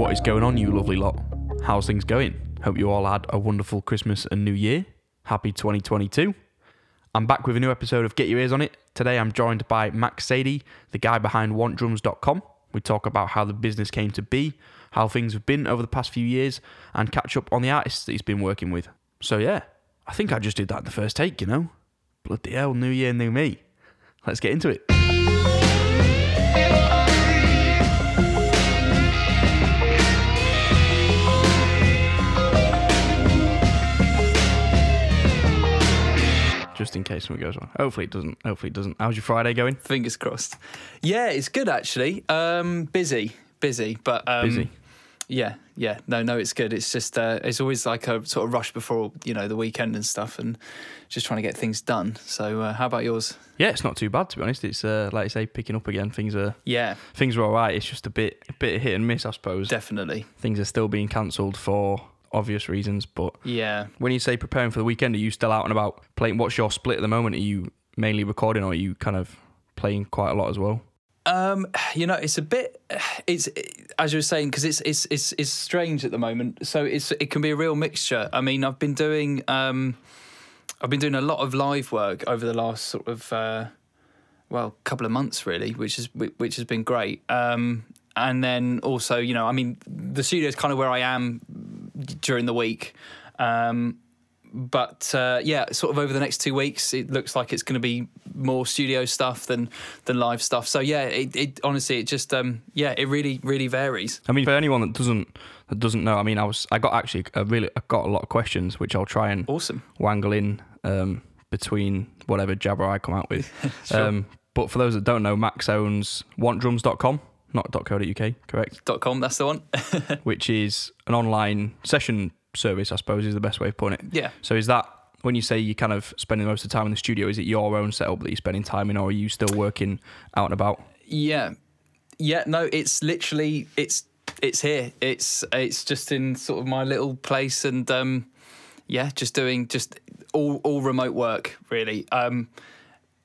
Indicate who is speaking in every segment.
Speaker 1: What is going on, you lovely lot? How's things going? Hope you all had a wonderful Christmas and New Year. Happy 2022. I'm back with a new episode of Get Your Ears on It. Today I'm joined by Max Saidi, the guy behind WantDrums.com. We talk about how the business came to be, how things have been over the past few years, and catch up on the artists that he's been working with. So, yeah, I think I just did that in the first take, you know? Bloody hell, new year, new me. Let's get into it. Just in case something goes wrong. Hopefully it doesn't. Hopefully it doesn't. How's your Friday going?
Speaker 2: Fingers crossed. Yeah, it's good actually. Um, busy, busy, but um,
Speaker 1: Busy.
Speaker 2: Yeah, yeah. No, no, it's good. It's just uh, it's always like a sort of rush before you know the weekend and stuff, and just trying to get things done. So, uh, how about yours?
Speaker 1: Yeah, it's not too bad to be honest. It's uh, like I say, picking up again. Things are
Speaker 2: Yeah,
Speaker 1: things are all right. It's just a bit a bit hit and miss, I suppose.
Speaker 2: definitely.
Speaker 1: Things are still being cancelled for obvious reasons. But
Speaker 2: Yeah.
Speaker 1: when you say preparing for the weekend, are you still out and about playing? What's your split at the moment? Are you mainly recording, or are you kind of playing quite a lot as well?
Speaker 2: Um, you know, it's a bit. It's as you were saying because it's it's it's it's strange at the moment. So it's it can be a real mixture. I mean, I've been doing um, I've been doing a lot of live work over the last sort of uh, well, couple of months really, which is which has been great. Um, and then also, you know, I mean, the studio is kind of where I am during the week. Um, but uh, yeah, sort of over the next two weeks, it looks like it's going to be more studio stuff than than live stuff. So yeah, it, it honestly, it just um, yeah, it really really varies.
Speaker 1: I mean, for anyone that doesn't that doesn't know, I mean, I was I got actually a really I got a lot of questions, which I'll try and
Speaker 2: Awesome.
Speaker 1: wangle in um, between whatever jabber I come out with.
Speaker 2: Sure.
Speaker 1: um, but for those that don't know, Max owns wantdrums.com, not .co.uk, correct?
Speaker 2: Com. That's the one.
Speaker 1: Which is an online session service, I suppose, is the best way of putting it.
Speaker 2: yeah.
Speaker 1: So is that when you say you're kind of spending most of the time in the studio, is it your own setup that you're spending time in, or are you still working out and about?
Speaker 2: Yeah, yeah. No, it's literally it's it's here. It's it's just in sort of my little place, and um, yeah, just doing just all all remote work really. Um,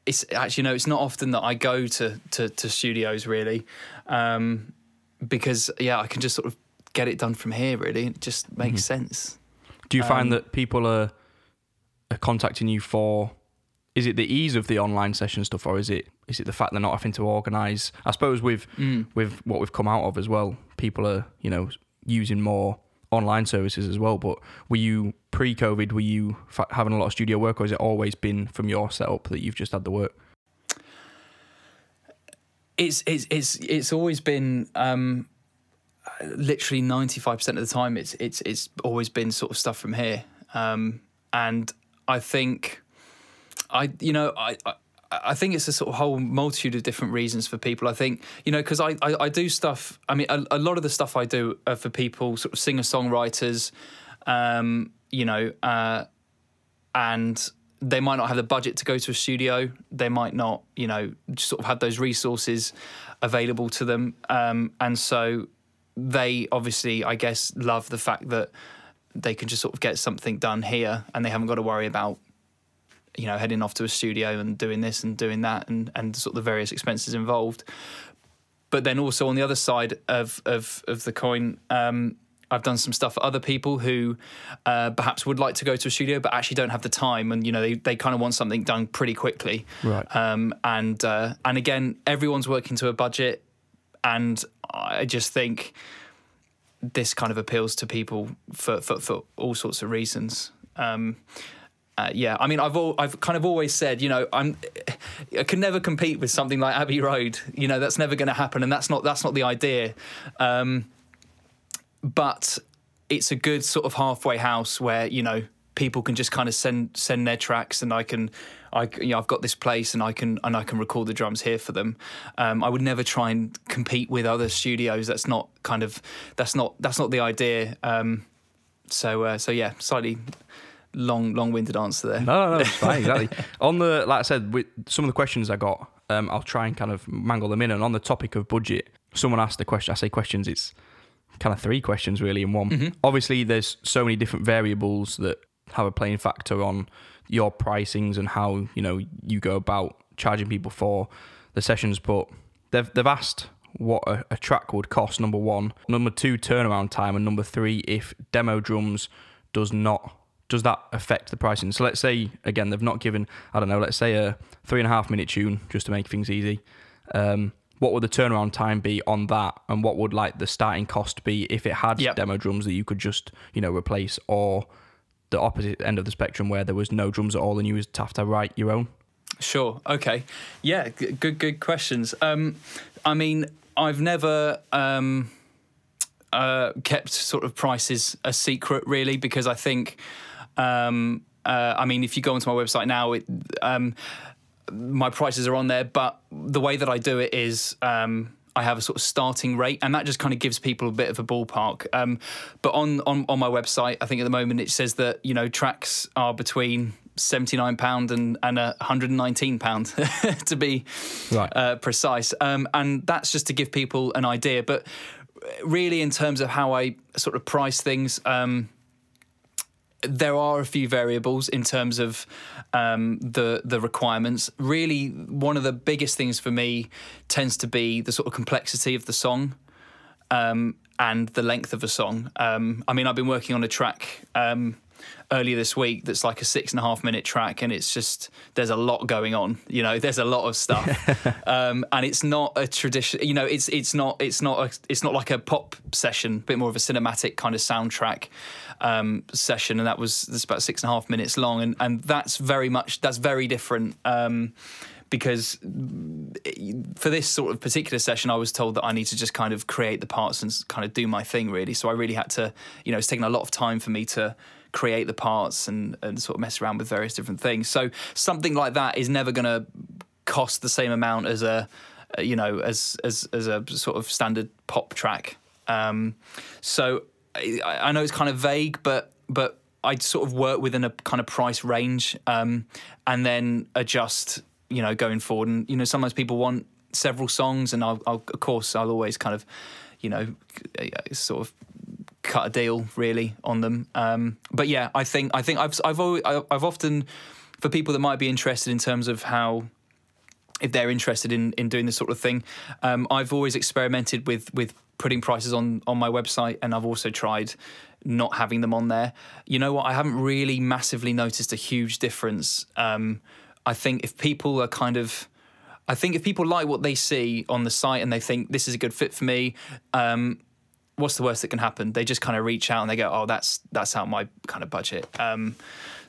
Speaker 2: it's actually no, it's not often that I go to to, to studios really, um, because yeah, I can just sort of get it done from here. Really, it just makes sense.
Speaker 1: Do you find
Speaker 2: Um,
Speaker 1: that people are, are contacting you for? Is it the ease of the online session stuff, or is it is it the fact they're not having to organise? I suppose with
Speaker 2: Mm.
Speaker 1: with what we've come out of as well, people are you know using more online services as well. But were you pre-COVID? Were you having a lot of studio work, or has it always been from your setup that you've just had the work?
Speaker 2: it's it's it's it's always been um, literally ninety five percent of the time. It's it's it's always been sort of stuff from here, um, and I think I you know. I I think it's a sort of whole multitude of different reasons for people. I think, you know, because I, I, I do stuff, I mean, a, a lot of the stuff I do are for people, sort of singer songwriters, um, you know, uh, and they might not have the budget to go to a studio. They might not, you know, sort of have those resources available to them. Um, and so they obviously, I guess, love the fact that they can just sort of get something done here and they haven't got to worry about, you know, heading off to a studio and doing this and doing that and, and sort of the various expenses involved. But then also on the other side of, of, of the coin, um, I've done some stuff for other people who uh, perhaps would like to go to a studio but actually don't have the time, and you know they, they kind of want something done pretty quickly.
Speaker 1: Right.
Speaker 2: Um, and uh, and again, everyone's working to a budget, and I just think this kind of appeals to people for for, for all sorts of reasons. Um, uh, yeah, I mean, I've all, I've kind of always said, you know, I'm I can never compete with something like Abbey Road. You know, that's never going to happen, and that's not that's not the idea. Um, but it's a good sort of halfway house where you know people can just kind of send send their tracks, and I can, I you know, I've got this place, and I can and I can record the drums here for them. Um, I would never try and compete with other studios. That's not kind of that's not that's not the idea. Um, so uh, so yeah, slightly long long winded answer there.
Speaker 1: No, no, no, fine. Exactly. on the, like I said, with some of the questions I got, um, I'll try and kind of mangle them in. And on the topic of budget, someone asked a question. I say questions. It's kind of three questions really in one. Obviously, there's so many different variables that have a playing factor on your pricings and how you know you go about charging people for the sessions. But they've they've asked what a, a track would cost. Number one, number two, turnaround time, and number three, if demo drums does not does that affect the pricing? So let's say again they've not given I don't know, let's say a three and a half minute tune just to make things easy. Um, what would the turnaround time be on that, and what would like the starting cost be if it had
Speaker 2: Yep.
Speaker 1: demo drums that you could just you know replace, or the opposite end of the spectrum where there was no drums at all and you to have to write your own?
Speaker 2: Sure. Okay. Yeah. g- Good. Good questions. Um, I mean, I've never um, uh, kept sort of prices a secret really because I think, um, uh, I mean, if you go onto my website now, it, um, my prices are on there, but the way that I do it is. Um, I have a sort of starting rate, and that just kind of gives people a bit of a ballpark. Um, but on, on on my website, I think at the moment it says that you know tracks are between seventy nine pound and and hundred and nineteen pound to be
Speaker 1: Right.
Speaker 2: uh, precise. Um, and that's just to give people an idea. But really, in terms of how I sort of price things, um, there are a few variables in terms of um, the the requirements. Really, one of the biggest things for me tends to be the sort of complexity of the song um, and the length of a song. Um, I mean, I've been working on a track um, earlier this week that's like a six and a half minute track, and it's just there's a lot going on. You know, there's a lot of stuff, um, and it's not a tradition. You know, it's it's not it's not a, it's not like a pop session, a bit more of a cinematic kind of soundtrack um, session, and that was that's about six and a half minutes long, and and that's very much that's very different. Um, because for this sort of particular session, I was told that I need to just kind of create the parts and kind of do my thing, really. So I really had to, you know, it's taken a lot of time for me to create the parts and, and sort of mess around with various different things. So something like that is never going to cost the same amount as a, you know, as as as a sort of standard pop track. Um, so I, I know it's kind of vague, but but I sort of work within a kind of price range, um, and then adjust, you know, going forward. And you know, sometimes people want several songs, and I'll, I'll of course I'll always kind of, you know, sort of cut a deal really on them. Um, but yeah, I think I think I've I've always, I've often for people that might be interested in terms of how if they're interested in in doing this sort of thing, um, I've always experimented with with putting prices on on my website, and I've also tried not having them on there. You know what? I haven't really massively noticed a huge difference. Um, I think if people are kind of I think if people like what they see on the site and they think this is a good fit for me, um, what's the worst that can happen? They just kind of reach out and they go, "Oh, that's that's out my kind of budget." Um,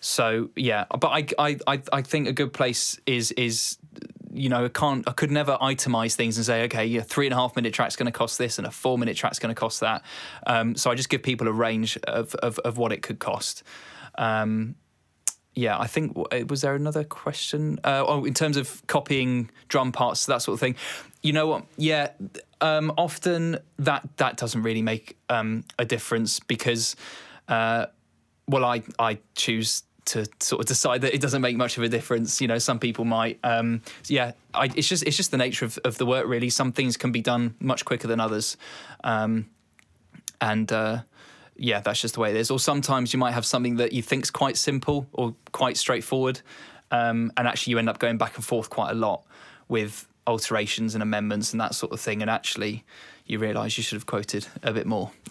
Speaker 2: so yeah, but I, I I I think a good place is is you know I can't I could never itemize things and say okay yeah three and a half minute track's going to cost this and a four minute track's going to cost that. Um, so I just give people a range of of, of what it could cost. Um, yeah, I think was there another question? Uh, oh, in terms of copying drum parts, that sort of thing. You know what? Yeah, um, often that that doesn't really make um, a difference because, uh, well, I I choose to sort of decide that it doesn't make much of a difference. You know, some people might. Um, yeah, I, it's just it's just the nature of, of the work. Really, some things can be done much quicker than others, um, and. Uh, yeah, that's just the way it is. Or sometimes you might have something that you think's quite simple or quite straightforward, um, and actually you end up going back and forth quite a lot with alterations and amendments and that sort of thing. And actually, you realise you should have quoted a bit more.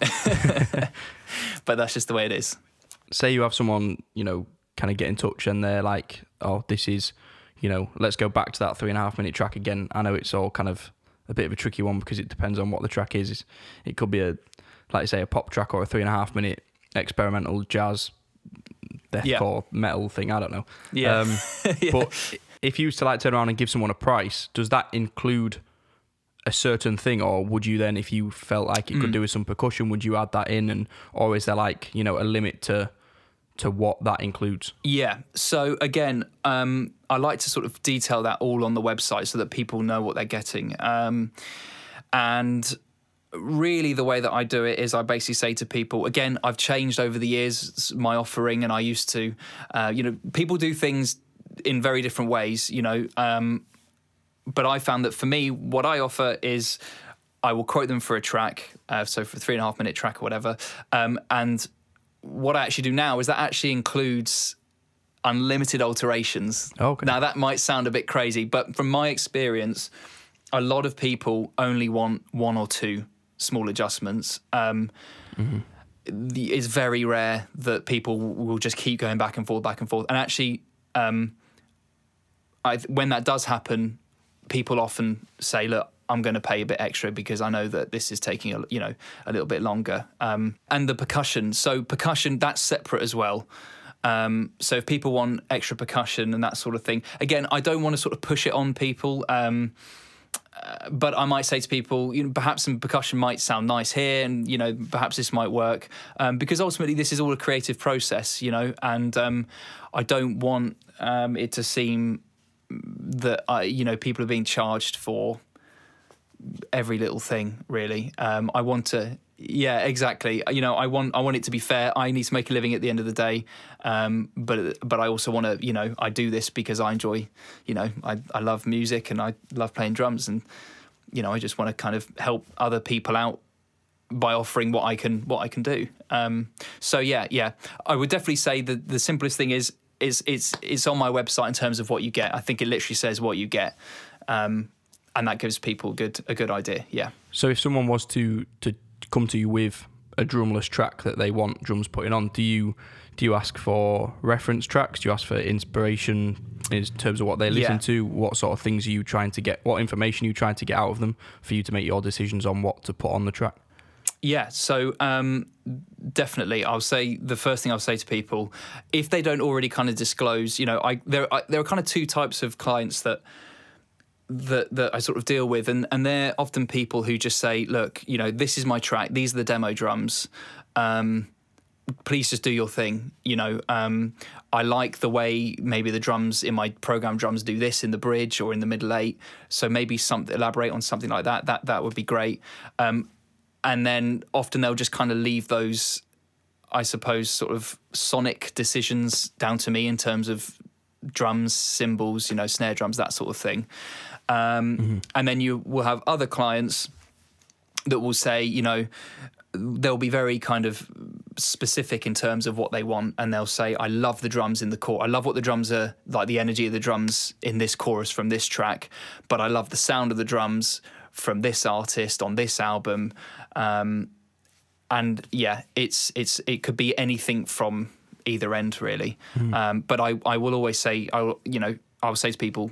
Speaker 2: but that's just the way it is.
Speaker 1: say you have someone, you know, kind of get in touch and they're like, oh, this is, you know, let's go back to that three and a half minute track again. I know it's all kind of a bit of a tricky one because it depends on what the track is. It's- It could be a, like you say, a pop track or a three and a half minute experimental jazz, deathcore metal thing. I don't know.
Speaker 2: Yeah.
Speaker 1: Um,
Speaker 2: Yeah.
Speaker 1: But if you used to like turn around and give someone a price, does that include a certain thing, or would you then, if you felt like it could do with some percussion, would you add that in, and or is there like you know a limit to to what that includes?
Speaker 2: Yeah. So again, um, I like to sort of detail that all on the website so that people know what they're getting. Um, and really, the way that I do it is I basically say to people, again, I've changed over the years my offering, and I used to, uh, you know, people do things in very different ways, you know. Um, but I found that for me, what I offer is I will quote them for a track, uh, so for a three and a half minute track or whatever. Um, and what I actually do now is that actually includes unlimited alterations.
Speaker 1: Okay.
Speaker 2: Now that might sound a bit crazy, but from my experience, a lot of people only want one or two small adjustments. Um, the, it's very rare that people will just keep going back and forth, back and forth. And actually, um, I, when that does happen, people often say, "Look, I'm going to pay a bit extra because I know that this is taking a you know a little bit longer." Um, and the percussion, so percussion that's separate as well. Um, so if people want extra percussion and that sort of thing, again, I don't want to sort of push it on people. Um, uh, but I might say to people, you know, perhaps some percussion might sound nice here, and you know, perhaps this might work, um, because ultimately this is all a creative process, you know, and um, I don't want um, it to seem that I, you know, people are being charged for every little thing. Really, um, I want to. Yeah, exactly. You know, I want I want it to be fair. I need to make a living at the end of the day, um, but but I also want to. You know, I do this because I enjoy. You know, I I love music and I love playing drums, and you know, I just want to kind of help other people out by offering what I can what I can do. Um, so yeah, yeah, I would definitely say that the simplest thing is is it's it's on my website in terms of what you get. I think it literally says what you get, um, and that gives people a good a good idea. Yeah.
Speaker 1: So if someone was to to come to you with a drumless track that they want drums putting on, do you do you ask for reference tracks? Do you ask for inspiration in terms of what they listen
Speaker 2: Yeah.
Speaker 1: to? What sort of things are you trying to get? What information are you trying to get out of them for you to make your decisions on what to put on the track?
Speaker 2: Yeah, so um, definitely, I'll say the first thing I'll say to people, if they don't already kind of disclose, you know, I there I, there are kind of two types of clients that that that I sort of deal with, and and they're often people who just say, look, you know, this is my track, these are the demo drums. Um, please just do your thing. You know, um, I like the way maybe the drums in my program drums do this in the bridge or in the middle eight. So maybe something elaborate on something like that. That that would be great. Um, and then often they'll just kind of leave those, I suppose, sort of sonic decisions down to me in terms of drums, cymbals, you know, snare drums, that sort of thing. Um, And then you will have other clients that will say, you know, they'll be very kind of specific in terms of what they want and they'll say i love the drums in the core i love what the drums are like the energy of the drums in this chorus from this track but i love the sound of the drums from this artist on this album um, and yeah it's it's it could be anything from either end really um, but i i will always say i will you know i'll say to people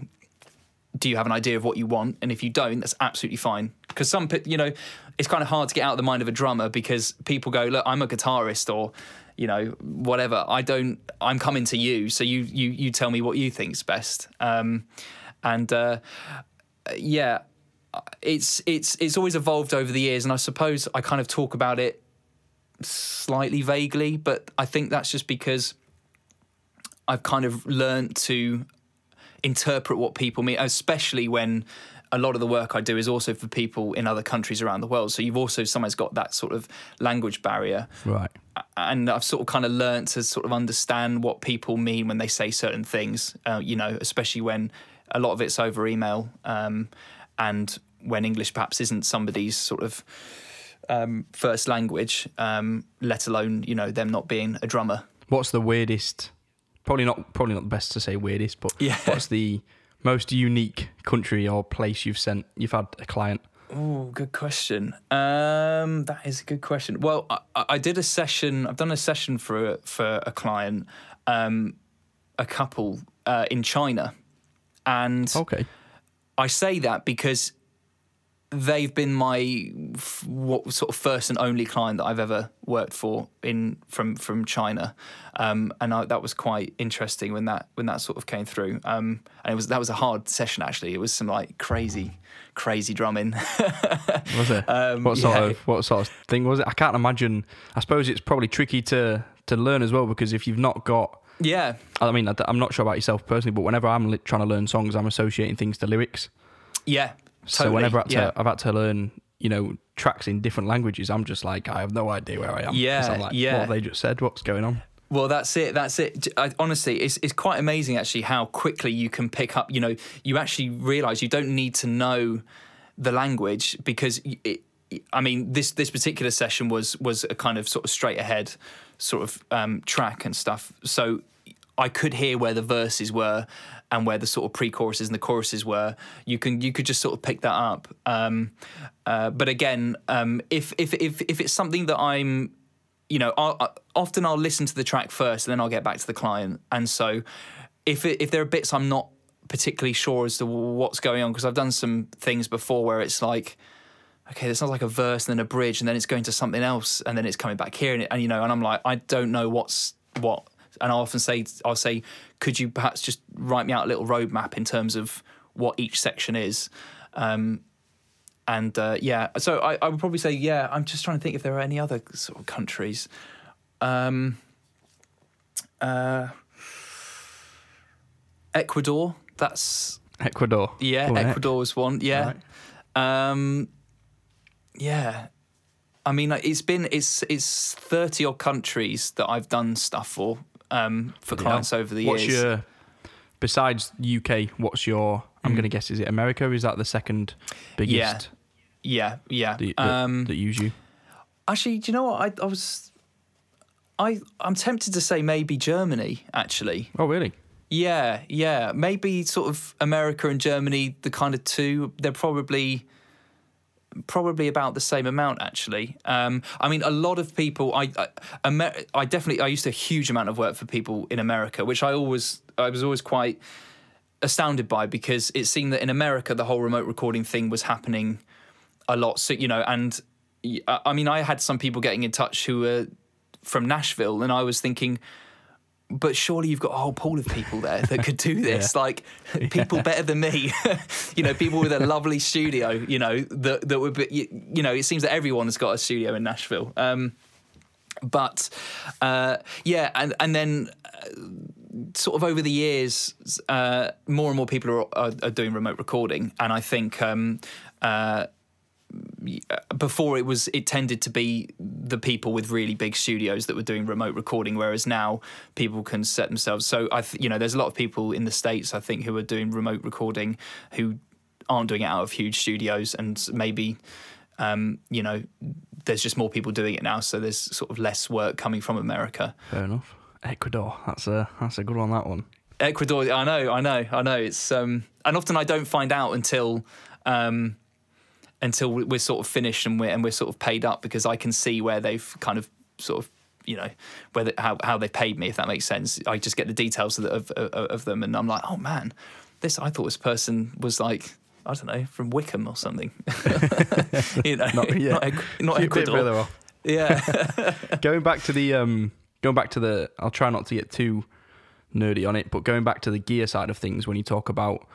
Speaker 2: do you have an idea of what you want? And if you don't, that's absolutely fine. Because some, you know, it's kind of hard to get out of the mind of a drummer because people go, look, I'm a guitarist or, you know, whatever. I don't. I'm coming to you, so you you you tell me what you think's best. Um, and uh, yeah, it's it's it's always evolved over the years, and I suppose I kind of talk about it slightly vaguely, but I think that's just because I've kind of learned to interpret what people mean, especially when a lot of the work I do is also for people in other countries around the world. So you've also sometimes got that sort of language barrier.
Speaker 1: Right.
Speaker 2: And I've sort of kind of learned to sort of understand what people mean when they say certain things, uh, you know, especially when a lot of it's over email um, and when English perhaps isn't somebody's sort of um, first language, um, let alone, you know, them not being a drummer.
Speaker 1: What's the weirdest? Probably not. Probably not the best to say weirdest, but
Speaker 2: Yeah.
Speaker 1: what's the most unique country or place you've sent? You've had a client.
Speaker 2: Oh, good question. Um, that is a good question. Well, I, I did a session. I've done a session for a, for a client, um, a couple uh, in China, and
Speaker 1: Okay.
Speaker 2: I say that because they've been my f- what sort of first and only client that I've ever worked for in from from China, um, and I, that was quite interesting when that when that sort of came through. Um, and it was that was a hard session actually. It was some like crazy crazy drumming.
Speaker 1: Was it?
Speaker 2: Um,
Speaker 1: what sort
Speaker 2: yeah.
Speaker 1: of what sort of thing was it? I can't imagine. I suppose it's probably tricky to to learn as well because if you've not got,
Speaker 2: yeah,
Speaker 1: I mean, I'm not sure about yourself personally, but whenever I'm li- trying to learn songs, I'm associating things to lyrics.
Speaker 2: yeah. Totally.
Speaker 1: So whenever I've,
Speaker 2: yeah.
Speaker 1: to, I've had to learn, you know, tracks in different languages, I'm just like, I have no idea where I am.
Speaker 2: Yeah,
Speaker 1: I'm like,
Speaker 2: yeah.
Speaker 1: What have they just said? What's going on?
Speaker 2: Well, that's it. That's it. I, honestly, it's it's quite amazing actually how quickly you can pick up. You know, you actually realise you don't need to know the language because it, I mean, this this particular session was was a kind of sort of straight ahead sort of um, track and stuff. So I could hear where the verses were and where the sort of pre-choruses and the choruses were. You can you could just sort of pick that up. Um, uh, but again, um, if if if if it's something that I'm you know, I'll, often I'll listen to the track first and then I'll get back to the client. And so, if it, if there are bits I'm not particularly sure as to what's going on, because I've done some things before where it's like, okay, this sounds like a verse and then a bridge, and then it's going to something else, and then it's coming back here, and, it, and you know, and I'm like, I don't know what's what. And I often say, I'll say, could you perhaps just write me out a little roadmap in terms of what each section is? Um, and uh, yeah, so I, I, would probably say, yeah, I'm just trying to think if there are any other sort of countries. Um, uh, Ecuador, that's
Speaker 1: Ecuador.
Speaker 2: Yeah, Ecuador is one. Yeah, right. um, yeah. I mean, it's been it's it's thirty odd countries that I've done stuff for um, for clients yeah. over the
Speaker 1: what's
Speaker 2: years.
Speaker 1: Your, besides UK, what's your? I'm mm. going to guess is it America? Is that the second biggest?
Speaker 2: Yeah, yeah, yeah.
Speaker 1: That, that, um, that use you.
Speaker 2: Actually, do you know what? I, I was, I I'm tempted to say maybe Germany. Actually.
Speaker 1: Oh really?
Speaker 2: Yeah, yeah. Maybe sort of America and Germany, the kind of two. They're probably probably about the same amount actually. Um, I mean, a lot of people. I, I, Amer- I definitely. I used a huge amount of work for people in America, which I always. I was always quite astounded by because it seemed that in America the whole remote recording thing was happening a lot. So you know, and I mean, I had some people getting in touch who were from Nashville, and I was thinking. But surely you've got a whole pool of people there that could do this, yeah. like people yeah. better than me. you know, people with a lovely studio. You know, that that would be. You, you know, it seems that everyone has got a studio in Nashville. Um, but uh, yeah, and and then uh, sort of over the years, uh, more and more people are, are, are, doing remote recording, and I think um, uh, before it was it tended to be the people with really big studios that were doing remote recording whereas now people can set themselves. So i th- you know there's a lot of people in the states i think who are doing remote recording who aren't doing it out of huge studios and maybe um, you know there's just more people doing it now so there's sort of less work coming from america.
Speaker 1: Fair enough. Ecuador that's a that's a good one that one.
Speaker 2: Ecuador i know i know i know it's um and often i don't find out until um until we're sort of finished and we're and we're sort of paid up because I can see where they've kind of sort of you know whether how how they paid me if that makes sense. I just get the details of, of, of them and I'm like, oh man, this I thought this person was like I don't know from Wickham or something. you know, not, yeah. not, not Ecuador. Yeah.
Speaker 1: going back to the um, going back to the, I'll try not to get too nerdy on it, but going back to the gear side of things, when you talk about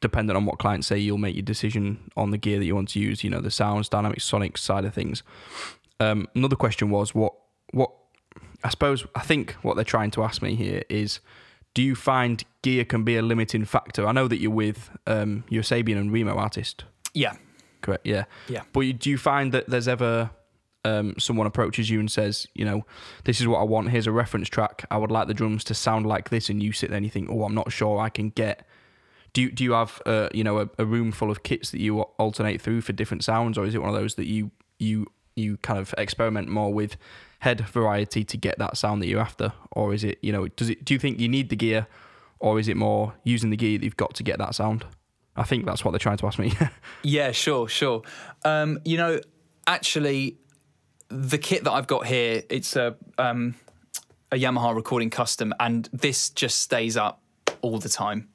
Speaker 1: depending on what clients say, you'll make your decision on the gear that you want to use. You know, the sounds, dynamics, sonic side of things. Um, another question was what what I suppose I think what they're trying to ask me here is do you find gear can be a limiting factor? I know that you're with um, you're Sabian and Remo artist.
Speaker 2: Yeah.
Speaker 1: Correct. Yeah.
Speaker 2: Yeah.
Speaker 1: But do you find that there's ever um, someone approaches you and says, you know, this is what I want. Here's a reference track. I would like the drums to sound like this, and you sit there and you think, oh, I'm not sure I can get do you, do you have uh, you know a, a, room full of kits that you alternate through for different sounds, or is it one of those that you you you kind of experiment more with head variety to get that sound that you're after, or is it you know does it do you think you need the gear, or is it more using the gear that you've got to get that sound? I think that's what they're trying to ask me.
Speaker 2: yeah, sure, sure. Um, you know, actually, the kit that I've got here, it's a um, a Yamaha recording custom, and this just stays up all the time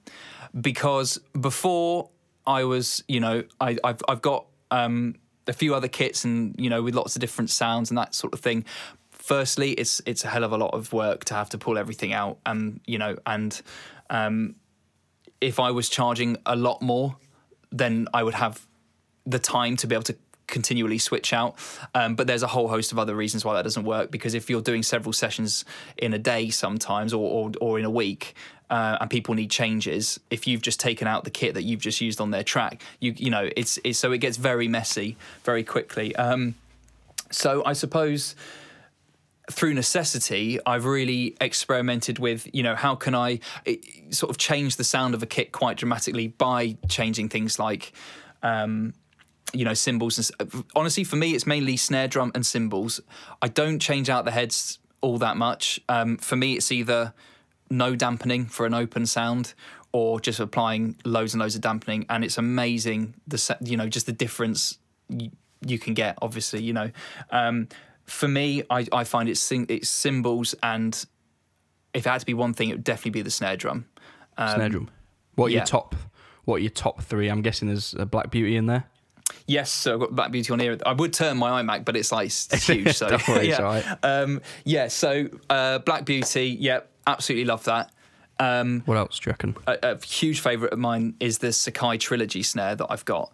Speaker 2: because before I was, you know, I, have I've got um, a few other kits and you know with lots of different sounds and that sort of thing. Firstly, it's it's a hell of a lot of work to have to pull everything out, and you know, and um, if I was charging a lot more, then I would have the time to be able to continually switch out. Um, but there's a whole host of other reasons why that doesn't work. Because if you're doing several sessions in a day, sometimes or or, or in a week, uh, and people need changes, if you've just taken out the kit that you've just used on their track, you you know it's, it's so it gets very messy very quickly. Um, so I suppose through necessity, I've really experimented with, you know, how can I it, sort of change the sound of a kit quite dramatically by changing things like, um, you know, cymbals. And, honestly, for me, it's mainly snare drum and cymbals. I don't change out the heads all that much. Um, for me, it's either no dampening for an open sound or just applying loads and loads of dampening and it's amazing the you know just the difference you, you can get obviously you know um, for me I, I find it's sing- it's cymbals and if it had to be one thing it would definitely be the snare drum um,
Speaker 1: Snare drum. What are
Speaker 2: yeah.
Speaker 1: your top? What are your top three? I'm guessing there's a Black Beauty in there.
Speaker 2: Yes, so I've got Black Beauty on here. I would turn my iMac, but it's like it's huge. So
Speaker 1: Don't worry, it's
Speaker 2: yeah,
Speaker 1: right.
Speaker 2: um, yeah. So uh, Black Beauty, yeah, absolutely love that. Um,
Speaker 1: What else do you reckon?
Speaker 2: a, a huge favourite of mine is the Sakae Trilogy snare that I've got.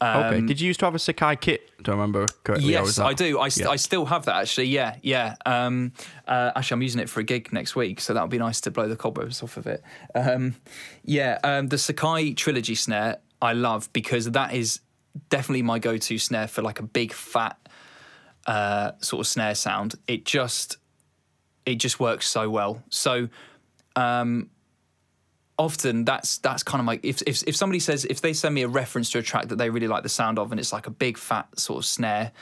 Speaker 2: Um,
Speaker 1: okay. Did you used to have a Sakae kit? Do I remember correctly?
Speaker 2: Yes, I do. I, st-
Speaker 1: Yeah.
Speaker 2: I still have that actually. Yeah, yeah. Um, uh, actually, I'm using it for a gig next week, so that would be nice to blow the cobwebs off of it. Um, yeah, um, the Sakae Trilogy snare I love because that is definitely my go-to snare for like a big fat uh, sort of snare sound. It just it just works so well. So um, often that's that's kind of like if, if if somebody says if they send me a reference to a track that they really like the sound of and it's like a big fat sort of snare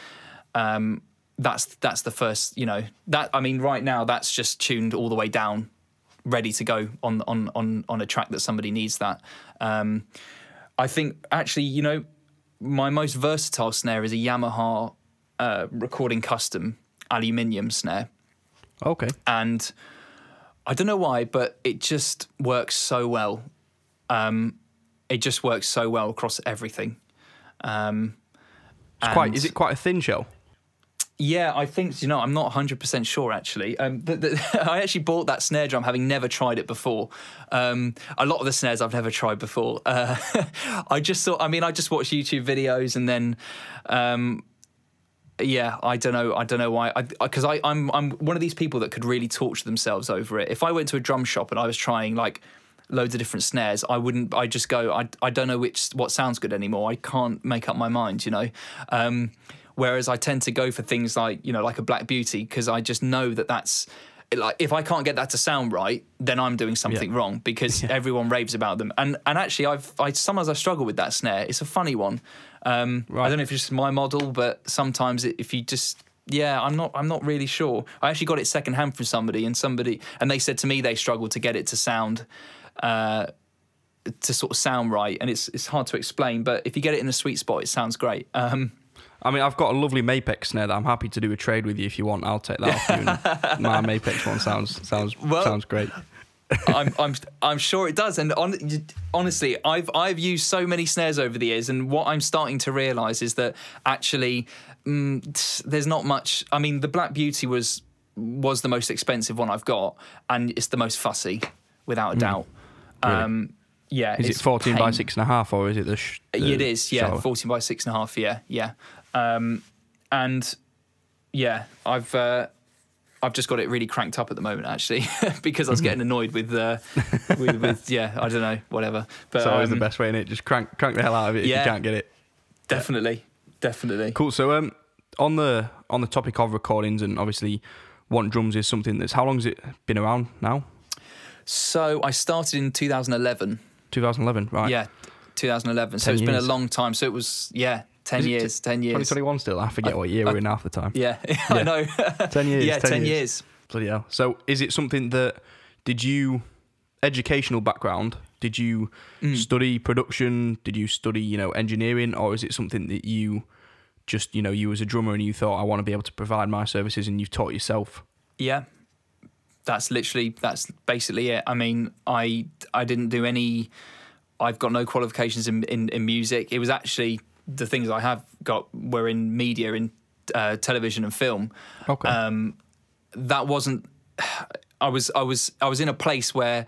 Speaker 2: um that's that's the first you know that i mean right now that's just tuned all the way down ready to go on on on on a track that somebody needs that um i think actually you know my most versatile snare is a yamaha uh recording custom aluminium snare
Speaker 1: Okay.
Speaker 2: and I don't know why, but it just works so well. Um, it just works so well across everything. Um,
Speaker 1: It's quite. Is it quite a thin shell?
Speaker 2: Yeah, I think you know. I'm not 100 percent sure actually. Um, the, the, I actually bought that snare drum having never tried it before. Um, a lot of the snares I've never tried before. Uh, I just thought. I mean, I just watched YouTube videos and then. Um, yeah, I don't know. I don't know why. Because I, I, I'm I'm one of these people that could really torture themselves over it. If I went to a drum shop and I was trying like loads of different snares, I wouldn't. I just go. I I don't know which what sounds good anymore. I can't make up my mind. You know. Um, whereas I tend to go for things like you know like a Black Beauty because I just know that that's like if I can't get that to sound right, then I'm doing something
Speaker 1: Yeah.
Speaker 2: wrong because everyone raves about them. And and actually, I've I sometimes I struggle with that snare. It's a funny one. Um, I don't know if it's just my model, but sometimes it, if you just yeah, I'm not I'm not really sure. I actually got it secondhand from somebody, and somebody and they said to me they struggled to get it to sound. Uh, to sort of sound right, and it's it's hard to explain. But if you get it in a sweet spot, it sounds great. Um,
Speaker 1: I mean, I've got a lovely Mapex snare that I'm happy to do a trade with you if you want. I'll take that off you. And my Mapex one sounds sounds
Speaker 2: Well-
Speaker 1: sounds great.
Speaker 2: I'm I'm I'm sure it does. And on, honestly, I've I've used so many snares over the years, and what I'm starting to realise is that actually mm, there's not much. I mean, the Black Beauty was was the most expensive one I've got, and it's the most fussy, without a doubt.
Speaker 1: Really?
Speaker 2: Um, yeah,
Speaker 1: Is it
Speaker 2: it's
Speaker 1: 14 by
Speaker 2: pain.
Speaker 1: six and a half, or is it the? Sh- the
Speaker 2: It is, yeah,
Speaker 1: shallow?
Speaker 2: fourteen by six and a half. Yeah, yeah, um, and yeah, I've uh, I've just got it really cranked up at the moment, actually, because I was getting annoyed with, uh, with, with yeah, I don't know, whatever. But
Speaker 1: It's always the
Speaker 2: um,
Speaker 1: best way in it. Just crank crank the hell out of it if
Speaker 2: yeah.
Speaker 1: you can't get it.
Speaker 2: Definitely, definitely.
Speaker 1: Cool. So um, on the on the topic of recordings and obviously, want drums is something that's how long has it been around now?
Speaker 2: So I started in 2011.
Speaker 1: 2011, right?
Speaker 2: Yeah, 2011. So
Speaker 1: 10
Speaker 2: it's been a long time. So it was yeah, 10
Speaker 1: Is it
Speaker 2: years, 10 years.
Speaker 1: 2021 still. I forget what year we're in half the time.
Speaker 2: Yeah, I know.
Speaker 1: 10 years.
Speaker 2: yeah,
Speaker 1: 10,
Speaker 2: 10
Speaker 1: years.
Speaker 2: years.
Speaker 1: Bloody hell. So is it something that did you educational background? Did you
Speaker 2: Mm.
Speaker 1: study production? Did you study, you know, engineering, or is it something that you just, you know, you as a drummer and you thought I want to be able to provide my services and you've taught yourself?
Speaker 2: Yeah. That's literally that's basically it. I mean, I I didn't do any I've got no qualifications in in, in music. It was actually the things I have got were in media in uh, television and film.
Speaker 1: Okay.
Speaker 2: Um that wasn't I was I was I was in a place where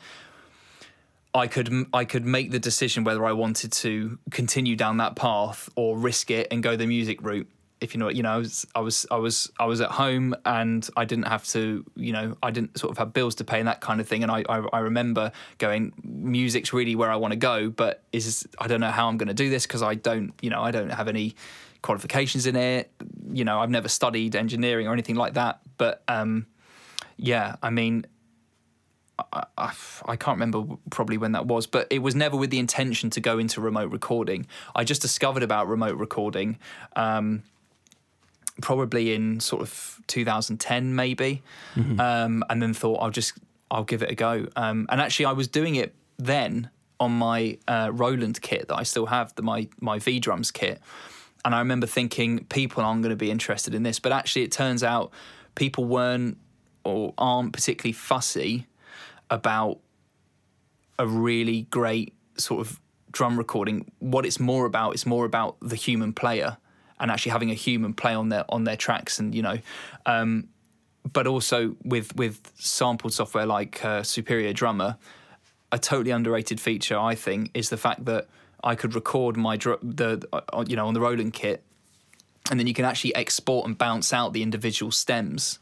Speaker 2: I could I could make the decision whether I wanted to continue down that path or risk it and go the music route. If you know, you know, I was I was I was I was at home and I didn't have to, you know, I didn't sort of have bills to pay and that kind of thing. And I I, I remember going, music's really where I want to go, but is I don't know how I'm going to do this because I don't, you know, I don't have any qualifications in it. You know, I've never studied engineering or anything like that. But um, yeah, I mean, I, I, I can't remember probably when that was, but it was never with the intention to go into remote recording. I just discovered about remote recording um, probably in sort of 2010, maybe, um, and then thought I'll just I'll give it a go. Um, and actually, I was doing it then on my uh, Roland kit that I still have, the, my my V drums kit. And I remember thinking people aren't going to be interested in this, but actually, it turns out people weren't or aren't particularly fussy about a really great sort of drum recording. What it's more about, it's more about the human player and actually having a human play on their on their tracks, and you know. Um, but also with with sampled software like uh, Superior Drummer, a totally underrated feature I think is the fact that I could record my dr- the uh, you know on the Roland kit, and then you can actually export and bounce out the individual stems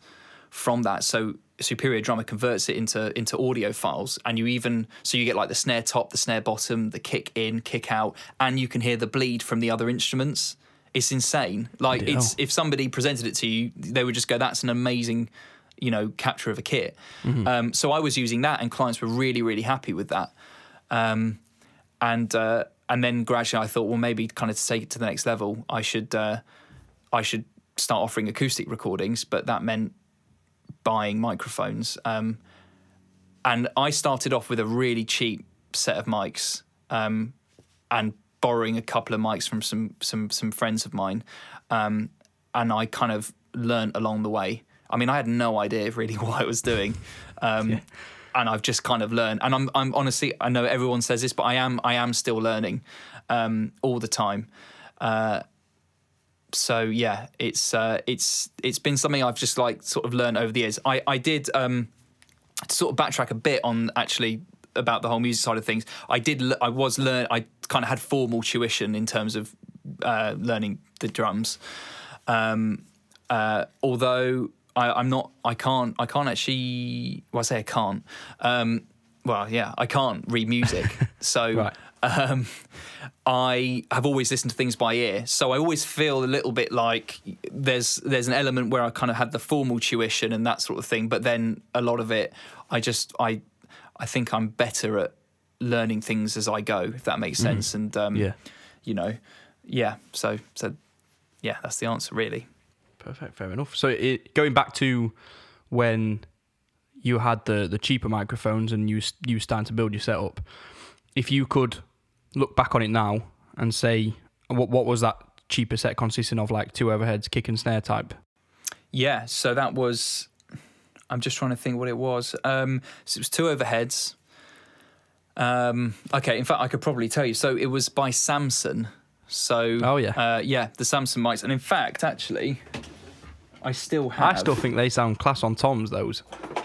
Speaker 2: from that. So Superior Drummer converts it into into audio files, and you even so you get like the snare top, the snare bottom, the kick in, kick out, and you can hear the bleed from the other instruments. It's insane. Like
Speaker 1: Bloody
Speaker 2: it's
Speaker 1: hell.
Speaker 2: if somebody presented it to you, they would just go, "That's an amazing." You know, capture of a kit. Um, so I was using that, and clients were really, really happy with that. Um, and uh, and then gradually I thought, well, maybe kind of to take it to the next level, I should uh, I should start offering acoustic recordings, but that meant buying microphones. Um, and I started off with a really cheap set of mics um, and borrowing a couple of mics from some some some friends of mine, um, and I kind of learned along the way. I mean, I had no idea really what I was doing. Um, And I've just kind of learned, and I'm, I'm honestly, I know everyone says this, but I am, I am still learning um, all the time. Uh, so yeah, it's uh, it's it's been something I've just like sort of learned over the years. I I did um, sort of backtrack a bit on actually about the whole music side of things. I did I was learn I kind of had formal tuition in terms of uh, learning the drums. Um, uh, although I, I'm not, I can't, I can't actually. Well, I say I can't. Um, well, yeah, I can't read music. So
Speaker 1: Right.
Speaker 2: um, I have always listened to things by ear, so I always feel a little bit like there's there's an element where I kind of had the formal tuition and that sort of thing, but then a lot of it, I just I I think I'm better at learning things as I go, if that makes sense. And um,
Speaker 1: Yeah.
Speaker 2: you know, yeah. So so yeah, that's the answer really.
Speaker 1: Perfect, fair enough. So it, going back to when you had the the cheaper microphones and you you starting to build your setup, if you could look back on it now and say what what was that cheaper set consisting of, like two overheads, kick and snare type?
Speaker 2: Yeah, so that was. I'm just trying to think what it was. Um, so it was two overheads. Um, okay, in fact, I could probably tell you. So it was by Samson. So
Speaker 1: Oh, yeah.
Speaker 2: uh, yeah, the Samson mics, and in fact, actually, I still have.
Speaker 1: I still think they sound class on toms. Those,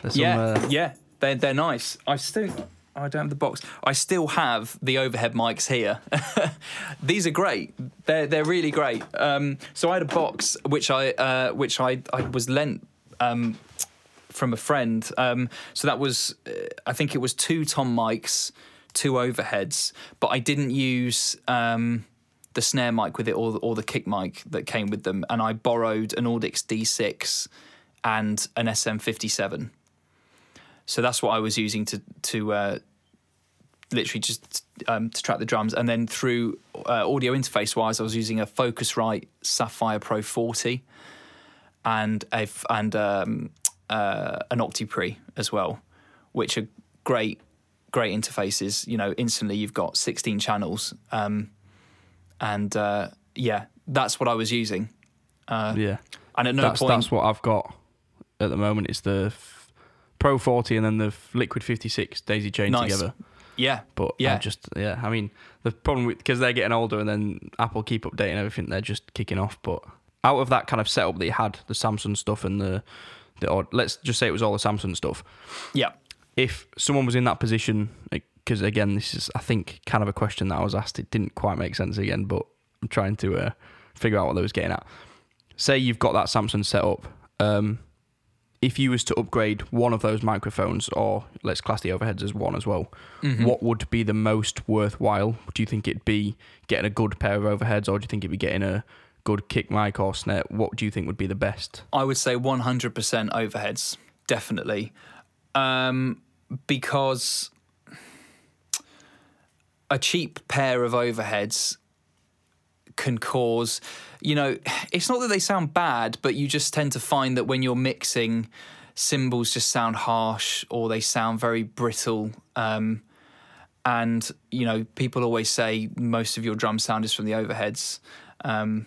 Speaker 1: some,
Speaker 2: yeah,
Speaker 1: uh,
Speaker 2: yeah, they're they're nice. I still. I don't have the box. I still have the overhead mics here. These are great. They're they're really great. Um, so I had a box which I uh, which I I was lent um, from a friend. Um, so that was uh, I think it was two tom mics, two overheads, but I didn't use. Um, the snare mic with it or the, or the kick mic that came with them and I borrowed an Audix D6 and an SM57 so that's what I was using to to uh, literally just um, to track the drums, and then through uh, audio interface wise, I was using a Focusrite Saffire Pro 40 and a and um, uh, an OctoPre as well, which are great great interfaces. You know, instantly you've got 16 channels, um, and uh, yeah, that's what I was using. Uh,
Speaker 1: yeah.
Speaker 2: And at no
Speaker 1: that's
Speaker 2: point,
Speaker 1: that's what I've got at the moment. It's the f- Pro 40 and then the f- Liquid 56 daisy chain
Speaker 2: Nice.
Speaker 1: together.
Speaker 2: yeah,
Speaker 1: But
Speaker 2: Yeah.
Speaker 1: I just yeah, I mean the problem with because they're getting older and then Apple keep updating everything, they're just kicking off. But out of that kind of setup that you had, the Samson stuff and the the or let's just say it was all the Samson stuff.
Speaker 2: yeah,
Speaker 1: If someone was in that position, because again, this is I think kind of a question that I was asked. It didn't quite make sense again, but I'm trying to uh, figure out what they was getting at. Say you've got that Samson set up. Um, if you was to upgrade one of those microphones, or let's class the overheads as one as well,
Speaker 2: Mm-hmm.
Speaker 1: what would be the most worthwhile? Do you think it'd be getting a good pair of overheads, or do you think it'd be getting a good kick mic or snare? What do you think would be the best?
Speaker 2: I would say 100% overheads, definitely. Um, because a cheap pair of overheads can cause, you know, it's not that they sound bad, but you just tend to find that when you're mixing, cymbals just sound harsh or they sound very brittle. Um, and you know, people always say most of your drum sound is from the overheads. Um,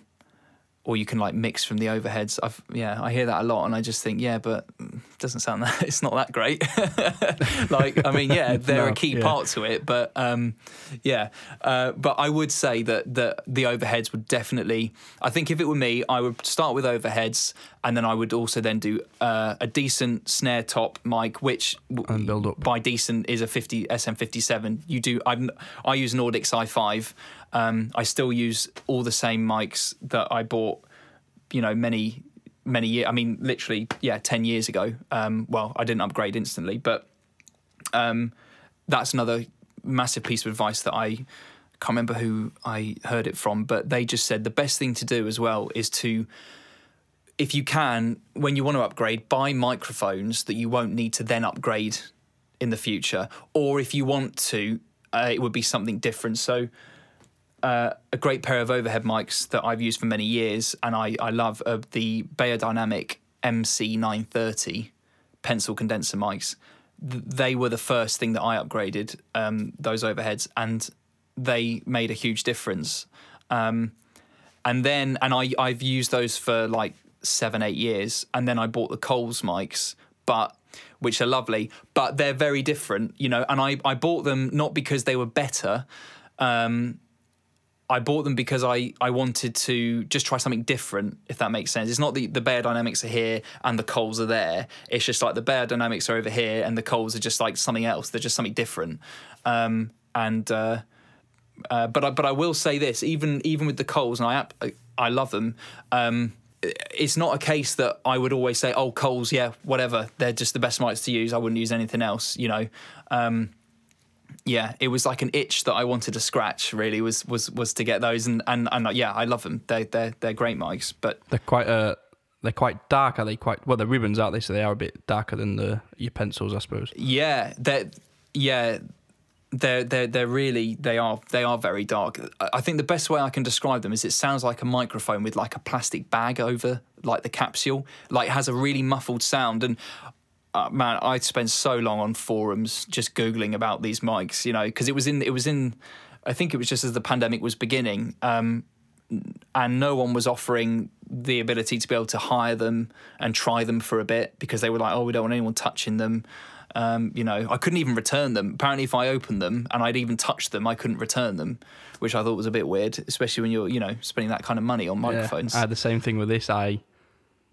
Speaker 2: or you can like mix from the overheads. I've yeah, I hear that a lot, and I just think yeah, but it doesn't sound that it's not that great. like I mean, yeah, they're
Speaker 1: No,
Speaker 2: a key
Speaker 1: yeah.
Speaker 2: part to it, but um, yeah, uh, but I would say that that the overheads would definitely. I think if it were me, I would start with overheads, and then I would also then do uh, a decent snare top mic, which
Speaker 1: And build up.
Speaker 2: by decent is a 50 SM57. You do I I use an Audix i5. Um, I still use all the same mics that I bought, you know, many many years. I mean, literally, yeah, ten years ago. Um, well, I didn't upgrade instantly, but um, that's another massive piece of advice that I can't remember who I heard it from, but they just said the best thing to do as well is to if you can, when you want to upgrade, buy microphones that you won't need to then upgrade in the future. Or if you want to, uh, it would be something different. So, uh, a great pair of overhead mics that I've used for many years and I, I love are the Beyerdynamic MC930 pencil condenser mics. Th- They were the first thing that I upgraded, um, those overheads, and they made a huge difference. Um, and then and I I've used those for like seven eight years, and then I bought the Coles mics, but which are lovely, but they're very different, you know. And I I bought them not because they were better. Um, I bought them because I, I wanted to just try something different, if that makes sense. It's not the, the Beyerdynamics are here and the Coles are there. It's just like the Beyerdynamics are over here and the Coles are just like something else. They're just something different. Um, and uh, uh, but I, but I will say this, even even with the Coles, and I I love them. Um, it's not a case that I would always say, "Oh, Coles, yeah, whatever. They're just the best mites to use. I wouldn't use anything else." You know, um, yeah, it was like an itch that I wanted to scratch. Really, was was was to get those, and and, and uh, yeah, I love them. They they they're great mics, but
Speaker 1: They're quite uh they're quite dark. Are they quite well? They're ribbons, aren't they? So they are a bit darker than the your pencils, I suppose.
Speaker 2: Yeah, they're yeah, they're they're they're really they are they are very dark. I I think the best way I can describe them is it sounds like a microphone with like a plastic bag over like the capsule. Like it has a really muffled sound and. Uh, man, I'd spent so long on forums just googling about these mics, you know, because it was in it was in, I think it was just as the pandemic was beginning, um, and no one was offering the ability to be able to hire them and try them for a bit because they were like, oh, we don't want anyone touching them. Um, you know, I couldn't even return them. Apparently, if I opened them and I'd even touched them, I couldn't return them, which I thought was a bit weird, especially when you're, you know, spending that kind of money on microphones.
Speaker 1: Yeah, I had the same thing with this. I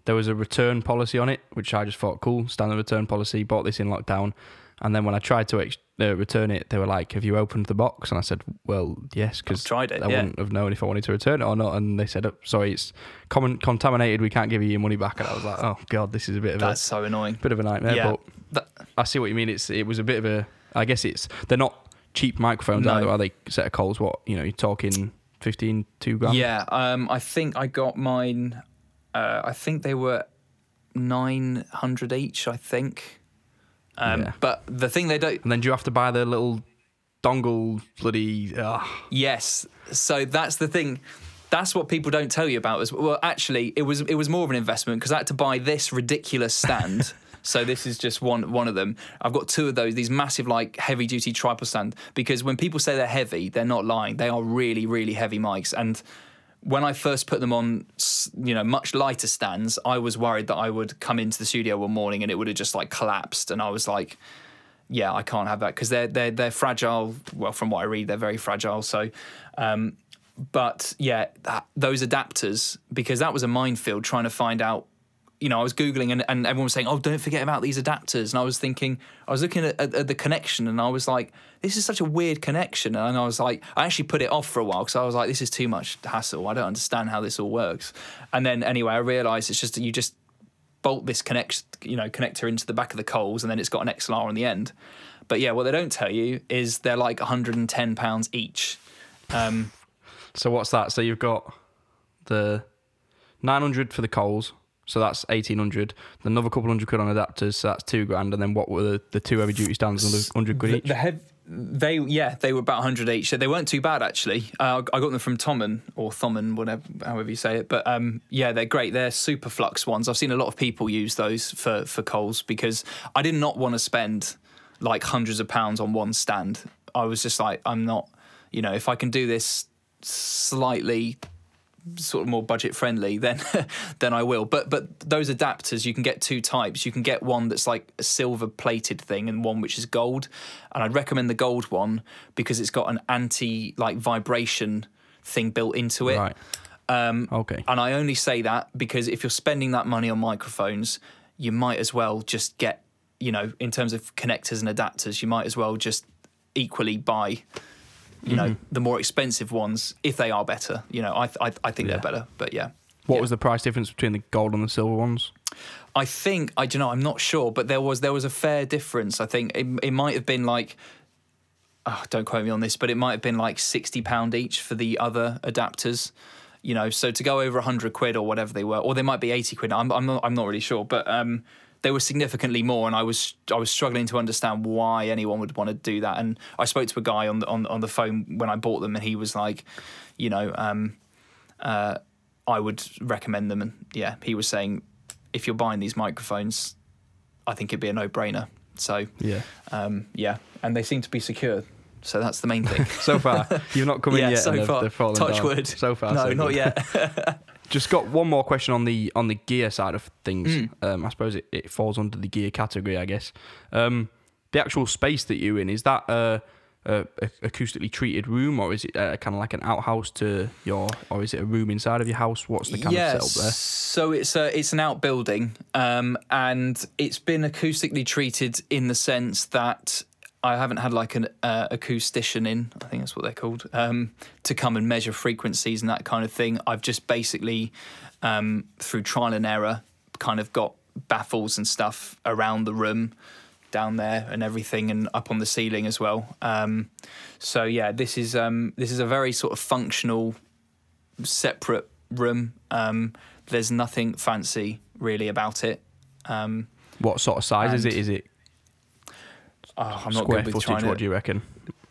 Speaker 1: there was a return policy on it, which I just thought cool, standard return policy. Bought this in lockdown, and then when I tried to ex- uh, return it, they were like, "Have you opened the box?" And I said, "Well, yes, because
Speaker 2: tried it,
Speaker 1: I
Speaker 2: yeah.
Speaker 1: wouldn't have known if I wanted to return it or not." And they said, oh, "Sorry, it's common contaminated. We can't give you your money back." And I was like, "Oh God, this is a bit of
Speaker 2: That's so
Speaker 1: a
Speaker 2: annoying.
Speaker 1: bit of a nightmare."
Speaker 2: Yeah.
Speaker 1: But
Speaker 2: That,
Speaker 1: I see what you mean. It's it was a bit of a. I guess it's they're not cheap microphones
Speaker 2: No.
Speaker 1: either. Are they set of Coles? What you know, you're talking 15, two grand.
Speaker 2: yeah, um, I think I got mine. Uh, I think they were nine hundred each. I think. Um,
Speaker 1: Yeah.
Speaker 2: But the thing they don't.
Speaker 1: And then do you have to buy the little dongle bloody? Uh,
Speaker 2: Yes. So that's the thing. That's what people don't tell you about. As well, actually, it was it was more of an investment because I had to buy this ridiculous stand. so this is just one one of them. I've got two of those. These massive like heavy duty tripod stand. Because when people say they're heavy, they're not lying. They are really really heavy mics. And when I first put them on, you know, much lighter stands, I was worried that I would come into the studio one morning and it would have just like collapsed. And I was like, yeah, I can't have that because they're they're they're fragile. Well, from what I read, they're very fragile. So, um, but yeah, that, those adapters because that was a minefield trying to find out. You know, I was googling and, and everyone was saying, "Oh, don't forget about these adapters." And I was thinking, I was looking at, at, at the connection, and I was like, "This is such a weird connection." And I was like, I actually put it off for a while because I was like, "This is too much hassle. I don't understand how this all works." And then anyway, I realised it's just that you just bolt this connect you know connector into the back of the Coles and then it's got an XLR on the end. But yeah, what they don't tell you is they're like 110 pounds each. Um,
Speaker 1: so what's that? So you've got the nine hundred for the Coles. So that's eighteen hundred. Another couple hundred quid on adapters. So that's two grand. And then what were the, the two heavy duty stands? Another hundred quid
Speaker 2: the,
Speaker 1: each.
Speaker 2: the, hev- they yeah they were about 100 each. so They weren't too bad actually. Uh, I got them from Tommen or Thommen, whatever however you say it. But um, yeah, they're great. They're super flux ones. I've seen a lot of people use those for for Coles because I did not want to spend like hundreds of pounds on one stand. I was just like I'm not, you know, if I can do this slightly sort of more budget friendly, then then I will. But but those adapters, you can get two types. You can get one that's like a silver plated thing, and one which is gold. And I'd recommend the gold one because it's got an anti like vibration thing built into it.
Speaker 1: Right.
Speaker 2: Um,
Speaker 1: Okay.
Speaker 2: and I only say that because if you're spending that money on microphones, you might as well just get, you know, in terms of connectors and adapters, you might as well just equally buy, you know,
Speaker 1: Mm-hmm.
Speaker 2: the more expensive ones if they are better. You know, I I, I think
Speaker 1: Yeah.
Speaker 2: they're better, but yeah.
Speaker 1: What
Speaker 2: Yeah.
Speaker 1: was the price difference between the gold and the silver ones?
Speaker 2: I think I don't know. I'm not sure, but there was there was a fair difference. I think it, it might have been like. Oh, don't quote me on this, but it might have been like sixty pound each for the other adapters. You know, so to go over hundred quid or whatever they were, or they might be eighty quid. I'm I'm not I'm not really sure, but um, they were significantly more, and I was I was struggling to understand why anyone would want to do that. And I spoke to a guy on the on on the phone when I bought them, and he was like, you know, um, uh, I would recommend them. And yeah, he was saying if you're buying these microphones, I think it'd be a no brainer. So
Speaker 1: Yeah.
Speaker 2: um, yeah, and they seem to be secure. So that's the main thing.
Speaker 1: So far, you've not come in yet.
Speaker 2: so far. Touch
Speaker 1: down.
Speaker 2: wood.
Speaker 1: So far,
Speaker 2: no,
Speaker 1: so
Speaker 2: not yet.
Speaker 1: Just got one more question on the on the gear side of things.
Speaker 2: Mm.
Speaker 1: Um, I suppose it, it falls under the gear category, I guess. Um, the actual space that you're in is that a, a, a acoustically treated room, or is it uh, kind of like an outhouse to your, or is it a room inside of your house? What's the kind
Speaker 2: yes.
Speaker 1: of setup there?
Speaker 2: So it's a it's an outbuilding, um, and it's been acoustically treated in the sense that I haven't had like an uh, acoustician in, I think that's what they're called, um, to come and measure frequencies and that kind of thing. I've just basically um, through trial and error kind of got baffles and stuff around the room down there and everything and up on the ceiling as well um, so yeah this is um, this is a very sort of functional separate room. Um, there's nothing fancy really about it. Um,
Speaker 1: What sort of size is it? Is it
Speaker 2: oh, I'm not
Speaker 1: square
Speaker 2: good with
Speaker 1: footage? What
Speaker 2: to.
Speaker 1: do you reckon?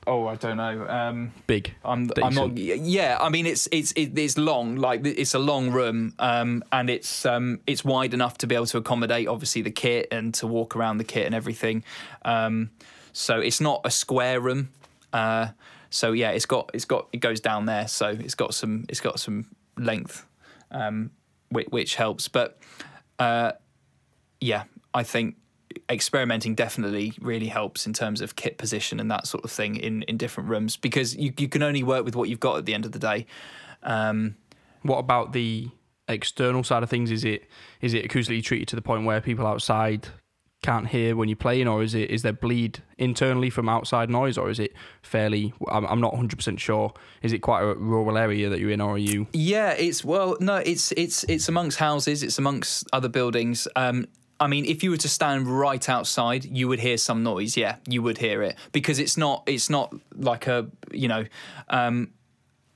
Speaker 2: Oh, I don't know. Um,
Speaker 1: Big.
Speaker 2: I'm, I'm not. Yeah, I mean it's it's it's long. Like it's a long room, um, and it's um, it's wide enough to be able to accommodate obviously the kit and to walk around the kit and everything. Um, so it's not a square room. Uh, so yeah, it's got it's got it goes down there. So it's got some it's got some length, um, which, which helps. But uh, yeah, I think experimenting definitely really helps in terms of kit position and that sort of thing in, in different rooms because you, you can only work with what you've got at the end of the day. Um,
Speaker 1: What about the external side of things? Is it is it acoustically treated to the point where people outside can't hear when you're playing, or is it is there bleed internally from outside noise, or is it fairly? I'm, I'm not 100 percent sure. Is it quite a rural area that you're in, or are you?
Speaker 2: yeah, it's well, no, it's it's it's amongst houses, it's amongst other buildings. Um, I mean, if you were to stand right outside, you would hear some noise. Yeah, you would hear it because it's not it's not like a you know. Um,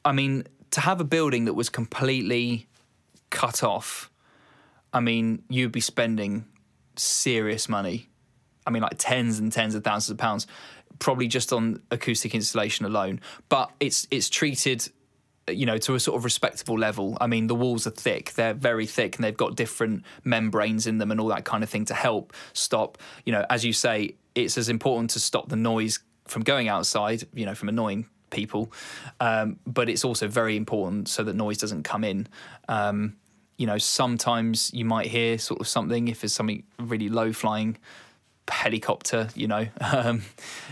Speaker 2: I mean, to have a building that was completely cut off, I mean, you'd be spending serious money. I mean, like tens and tens of thousands of pounds, probably just on acoustic installation alone. But it's it's treated, you know, to a sort of respectable level. I mean, the walls are thick; they're very thick, and they've got different membranes in them and all that kind of thing to help stop. You know, as you say, it's as important to stop the noise from going outside. You know, from annoying people, um, but it's also very important so that noise doesn't come in. Um, you know, sometimes you might hear sort of something if there's something really low flying helicopter, you know, um,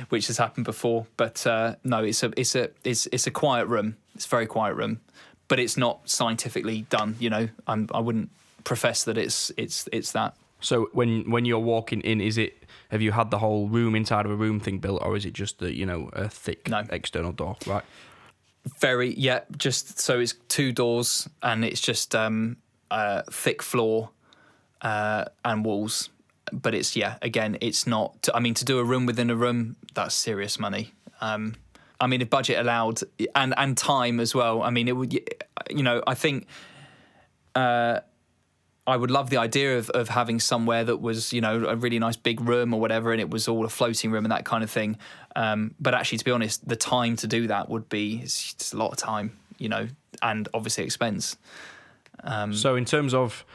Speaker 2: which has happened before. But uh, no, it's a it's a it's it's a quiet room. It's a very quiet room, but it's not scientifically done. You know, I'm, I wouldn't profess that it's it's it's that.
Speaker 1: So when when you're walking in, is it? Have you had the whole room inside of a room thing built, or is it just the you know a thick
Speaker 2: No.
Speaker 1: external door? Right.
Speaker 2: Very yeah, just so it's two doors and it's just um, uh, thick floor uh, and walls. But it's yeah, again, it's not. I mean, to do a room within a room, that's serious money. Um, I mean, if budget allowed and and time as well. I mean, it would. You know, I think. Uh, I would love the idea of, of having somewhere that was, you know, a really nice big room or whatever, and it was all a floating room and that kind of thing. Um, but actually, to be honest, the time to do that would be it's a lot of time, you know, and obviously expense. Um,
Speaker 1: So in terms of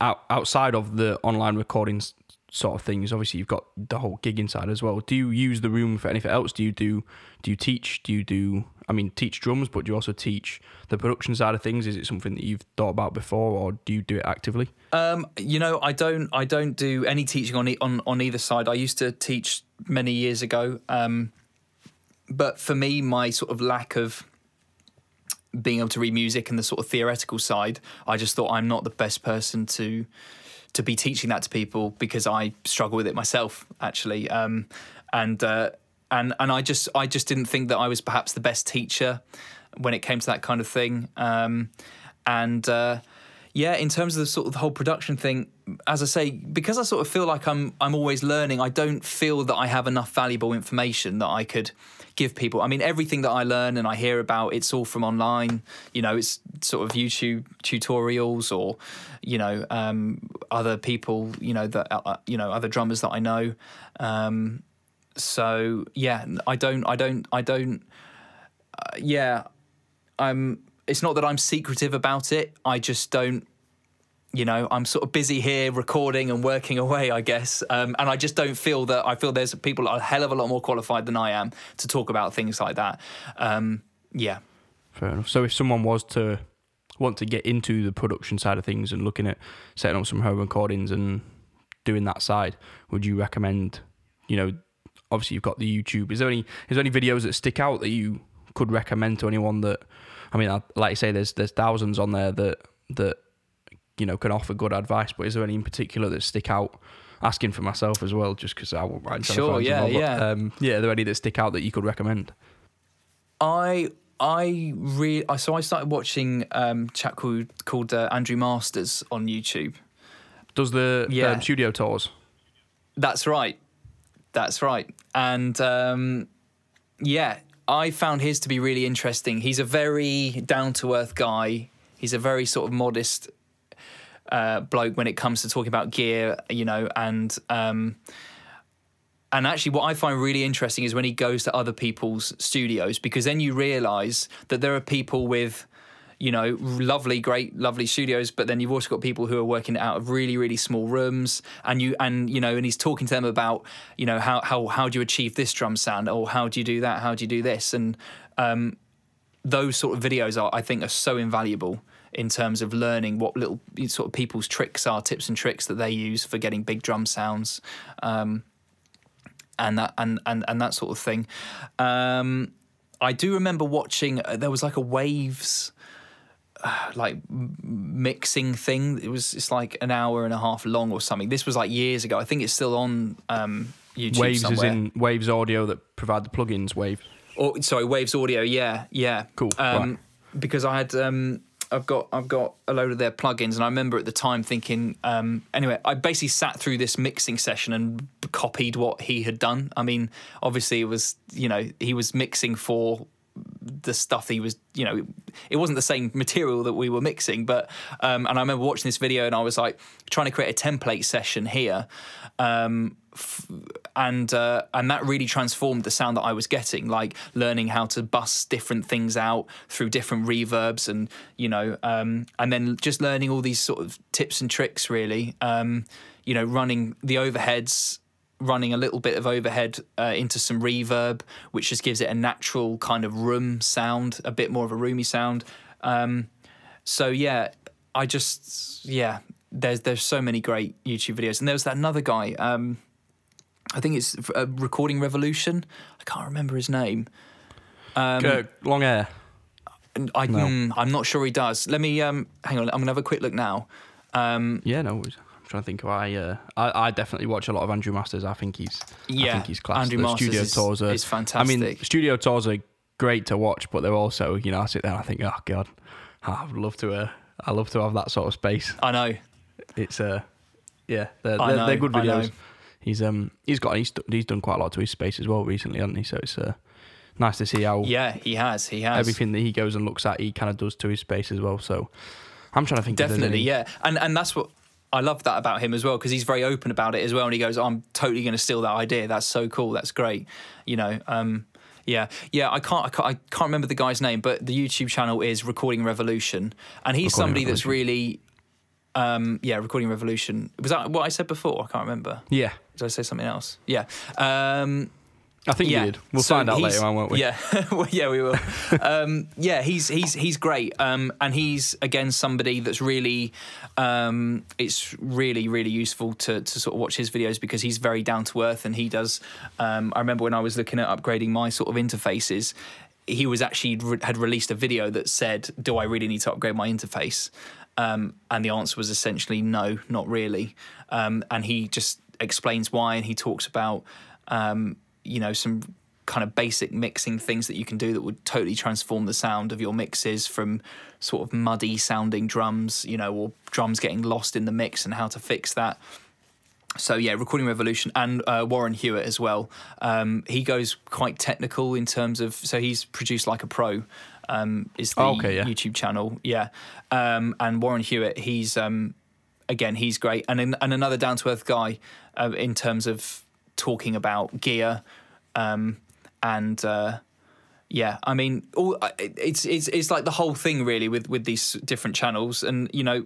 Speaker 1: out, outside of the online recordings sort of things, obviously you've got the whole gig inside as well. Do you use the room for anything else? Do you do do you teach? Do you do I mean teach drums, but do you also teach the production side of things? Is it something that you've thought about before, or do you do it actively?
Speaker 2: Um, you know, I don't, I don't do any teaching on on on either side. I used to teach many years ago, um, but for me, my sort of lack of being able to read music and the sort of theoretical side, I just thought I'm not the best person to to be teaching that to people because I struggle with it myself, actually. Um, and uh, and and I just I just didn't think that I was perhaps the best teacher when it came to that kind of thing. Um, and uh, yeah, in terms of the sort of the whole production thing, as I say, because I sort of feel like I'm I'm always learning, I don't feel that I have enough valuable information that I could give people. I mean, everything that I learn and I hear about, it's all from online. You know, it's sort of YouTube tutorials or, you know, um, other people, you know, that uh, you know, other drummers that I know. Um, so yeah, I don't, I don't, I don't. Uh, yeah, I'm. It's not that I'm secretive about it. I just don't. You know, I'm sort of busy here recording and working away, I guess. Um, and I just don't feel that. I feel there's people a hell of a lot more qualified than I am to talk about things like that. Um, yeah.
Speaker 1: Fair enough. So if someone was to want to get into the production side of things and looking at setting up some home recordings and doing that side, would you recommend? You know, obviously you've got the YouTube. Is there any is there any videos that stick out that you could recommend to anyone that? I mean, like I say, there's there's thousands on there that that you know can offer good advice. But is there any in particular that stick out? Asking for myself as well, just because I won't mind. to
Speaker 2: Sure, yeah,
Speaker 1: more, but,
Speaker 2: yeah.
Speaker 1: Um, yeah, are there any that stick out that you could recommend?
Speaker 2: I I really so I started watching um, a chap called called uh, Andrew Masters on YouTube.
Speaker 1: Does the
Speaker 2: Yeah.
Speaker 1: um, studio tours?
Speaker 2: That's right. That's right. And um, yeah, I found his to be really interesting. He's a very down to earth guy. He's a very sort of modest uh, bloke when it comes to talking about gear, you know, and um, and actually, what I find really interesting is when he goes to other people's studios because then you realise that there are people with, you know, lovely, great, lovely studios, but then you've also got people who are working out of really, really small rooms, and you and you know, and he's talking to them about, you know, how how how do you achieve this drum sound, or how do you do that, how do you do this, and um, those sort of videos are, I think, are so invaluable in terms of learning what little sort of people's tricks are, tips and tricks that they use for getting big drum sounds. Um, and that and, and and that sort of thing. Um, I do remember watching. Uh, there was like a waves. Uh, like mixing thing. It was it's like an hour and a half long or something. This was like years ago. I think it's still on um, YouTube
Speaker 1: Waves
Speaker 2: somewhere.
Speaker 1: is in Waves Audio that provide the plugins. Wave.
Speaker 2: Or sorry, Waves Audio. Yeah, yeah.
Speaker 1: Cool,
Speaker 2: Um,
Speaker 1: right.
Speaker 2: Because I had, um, I've got, I've got a load of their plugins, and I remember at the time thinking. Um, anyway, I basically sat through this mixing session and copied what he had done. I mean, obviously, it was, you know, he was mixing for the stuff he was, you know, it wasn't the same material that we were mixing, but um, and I remember watching this video and I was like trying to create a template session here, um, f- and uh, and that really transformed the sound that I was getting, like learning how to bust different things out through different reverbs and you know, um, and then just learning all these sort of tips and tricks, really, um, you know, running the overheads running a little bit of overhead uh, into some reverb, which just gives it a natural kind of room sound, a bit more of a roomy sound. Um, so yeah, I just yeah, there's there's so many great YouTube videos, and there was that another guy. Um, I think it's a Recording Revolution. I can't remember his name. Um,
Speaker 1: Kirk, long hair.
Speaker 2: I,
Speaker 1: No.
Speaker 2: mm, I'm not sure he does. Let me um, hang on. I'm gonna have a quick look now. Um,
Speaker 1: Yeah, no worries. I'm trying to think. Of, I, uh, I I definitely watch a lot of Andrew Masters. I think he's I
Speaker 2: Yeah,
Speaker 1: think he's class.
Speaker 2: Andrew
Speaker 1: the
Speaker 2: Masters
Speaker 1: studio
Speaker 2: is-
Speaker 1: tours are
Speaker 2: is
Speaker 1: I mean, studio tours are great to watch, but they're also you know I sit there and I think, oh god, I would love to. Uh, I love to have that sort of space.
Speaker 2: I know.
Speaker 1: It's uh, yeah, they're, they're,
Speaker 2: know,
Speaker 1: they're good
Speaker 2: I
Speaker 1: videos. He's um he's got he's, he's done quite a lot to his space as well recently, hasn't he? So it's uh, nice to see how
Speaker 2: Yeah, he has. He has.
Speaker 1: everything that he goes and looks at, he kind of does to his space as well. So I'm trying to think.
Speaker 2: Definitely, yeah, and and that's what I love that about him as well because he's very open about it as well, and he goes, "I'm totally going to steal that idea. That's so cool. That's great." You know, um, yeah, yeah. I can't, I can't, I can't remember the guy's name, but the YouTube channel is Recording Revolution, and he's
Speaker 1: Recording
Speaker 2: somebody that's really, um, yeah, Recording Revolution. Was that what I said before? I can't remember.
Speaker 1: Yeah,
Speaker 2: Did I say something else? Yeah. Um,
Speaker 1: I think
Speaker 2: yeah.
Speaker 1: you did. We'll
Speaker 2: So
Speaker 1: find out later on, won't we?
Speaker 2: Yeah, well, yeah, we will. um, yeah, he's he's he's great, um, and he's again somebody that's really, um, it's really really useful to to sort of watch his videos because he's very down to earth and he does. Um, I remember when I was looking at upgrading my sort of interfaces. He was actually re- had released a video that said, "Do I really need to upgrade my interface?" Um, and the answer was essentially no, not really. Um, and he just explains why, and he talks about um, you know some kind of basic mixing things that you can do that would totally transform the sound of your mixes from sort of muddy sounding drums, you know, or drums getting lost in the mix and how to fix that. So yeah, Recording Revolution and uh, Warren Huart as well. Um, he goes quite technical in terms of so he's produced like a pro. Um, is the
Speaker 1: Oh, okay, yeah.
Speaker 2: YouTube channel, yeah. Um, and Warren Huart, he's um, again he's great, and and another down to earth guy uh, in terms of talking about gear, um, and uh, yeah, I mean, all it's it's it's like the whole thing really with with these different channels, and you know,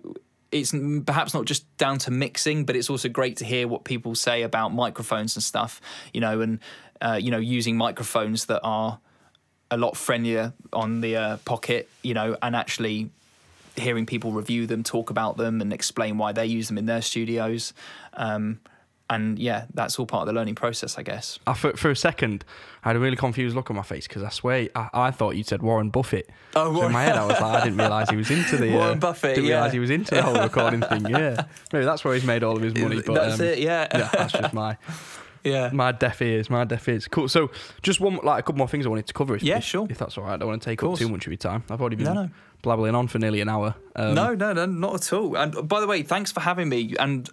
Speaker 2: it's perhaps not just down to mixing, but it's also great to hear what people say about microphones and stuff, you know, and uh, you know, using microphones that are a lot friendlier on the uh, pocket, you know, and actually hearing people review them, talk about them, and explain why they use them in their studios. Um, and yeah, that's all part of the learning process, I guess.
Speaker 1: I, for, for a second, I had a really confused look on my face because I swear I, I thought you said Warren Buffett.
Speaker 2: Oh,
Speaker 1: so in my head, I was like, I didn't realise he was into the
Speaker 2: Warren
Speaker 1: uh,
Speaker 2: Buffett,
Speaker 1: Didn't realise
Speaker 2: yeah.
Speaker 1: he was into the whole recording thing. Yeah, maybe that's where he's made all of his money. But
Speaker 2: that's
Speaker 1: um,
Speaker 2: it, yeah.
Speaker 1: yeah, that's just my
Speaker 2: yeah.
Speaker 1: my deaf ears. My deaf ears. Cool. So, just one, like a couple more things I wanted to cover. If,
Speaker 2: Yeah,
Speaker 1: if-
Speaker 2: sure.
Speaker 1: If that's all right, I don't want to take up too much of your time. I've already been
Speaker 2: No, no.
Speaker 1: blabbling on for nearly an hour. Um,
Speaker 2: no, no, no, not at all. And by the way, thanks for having me. And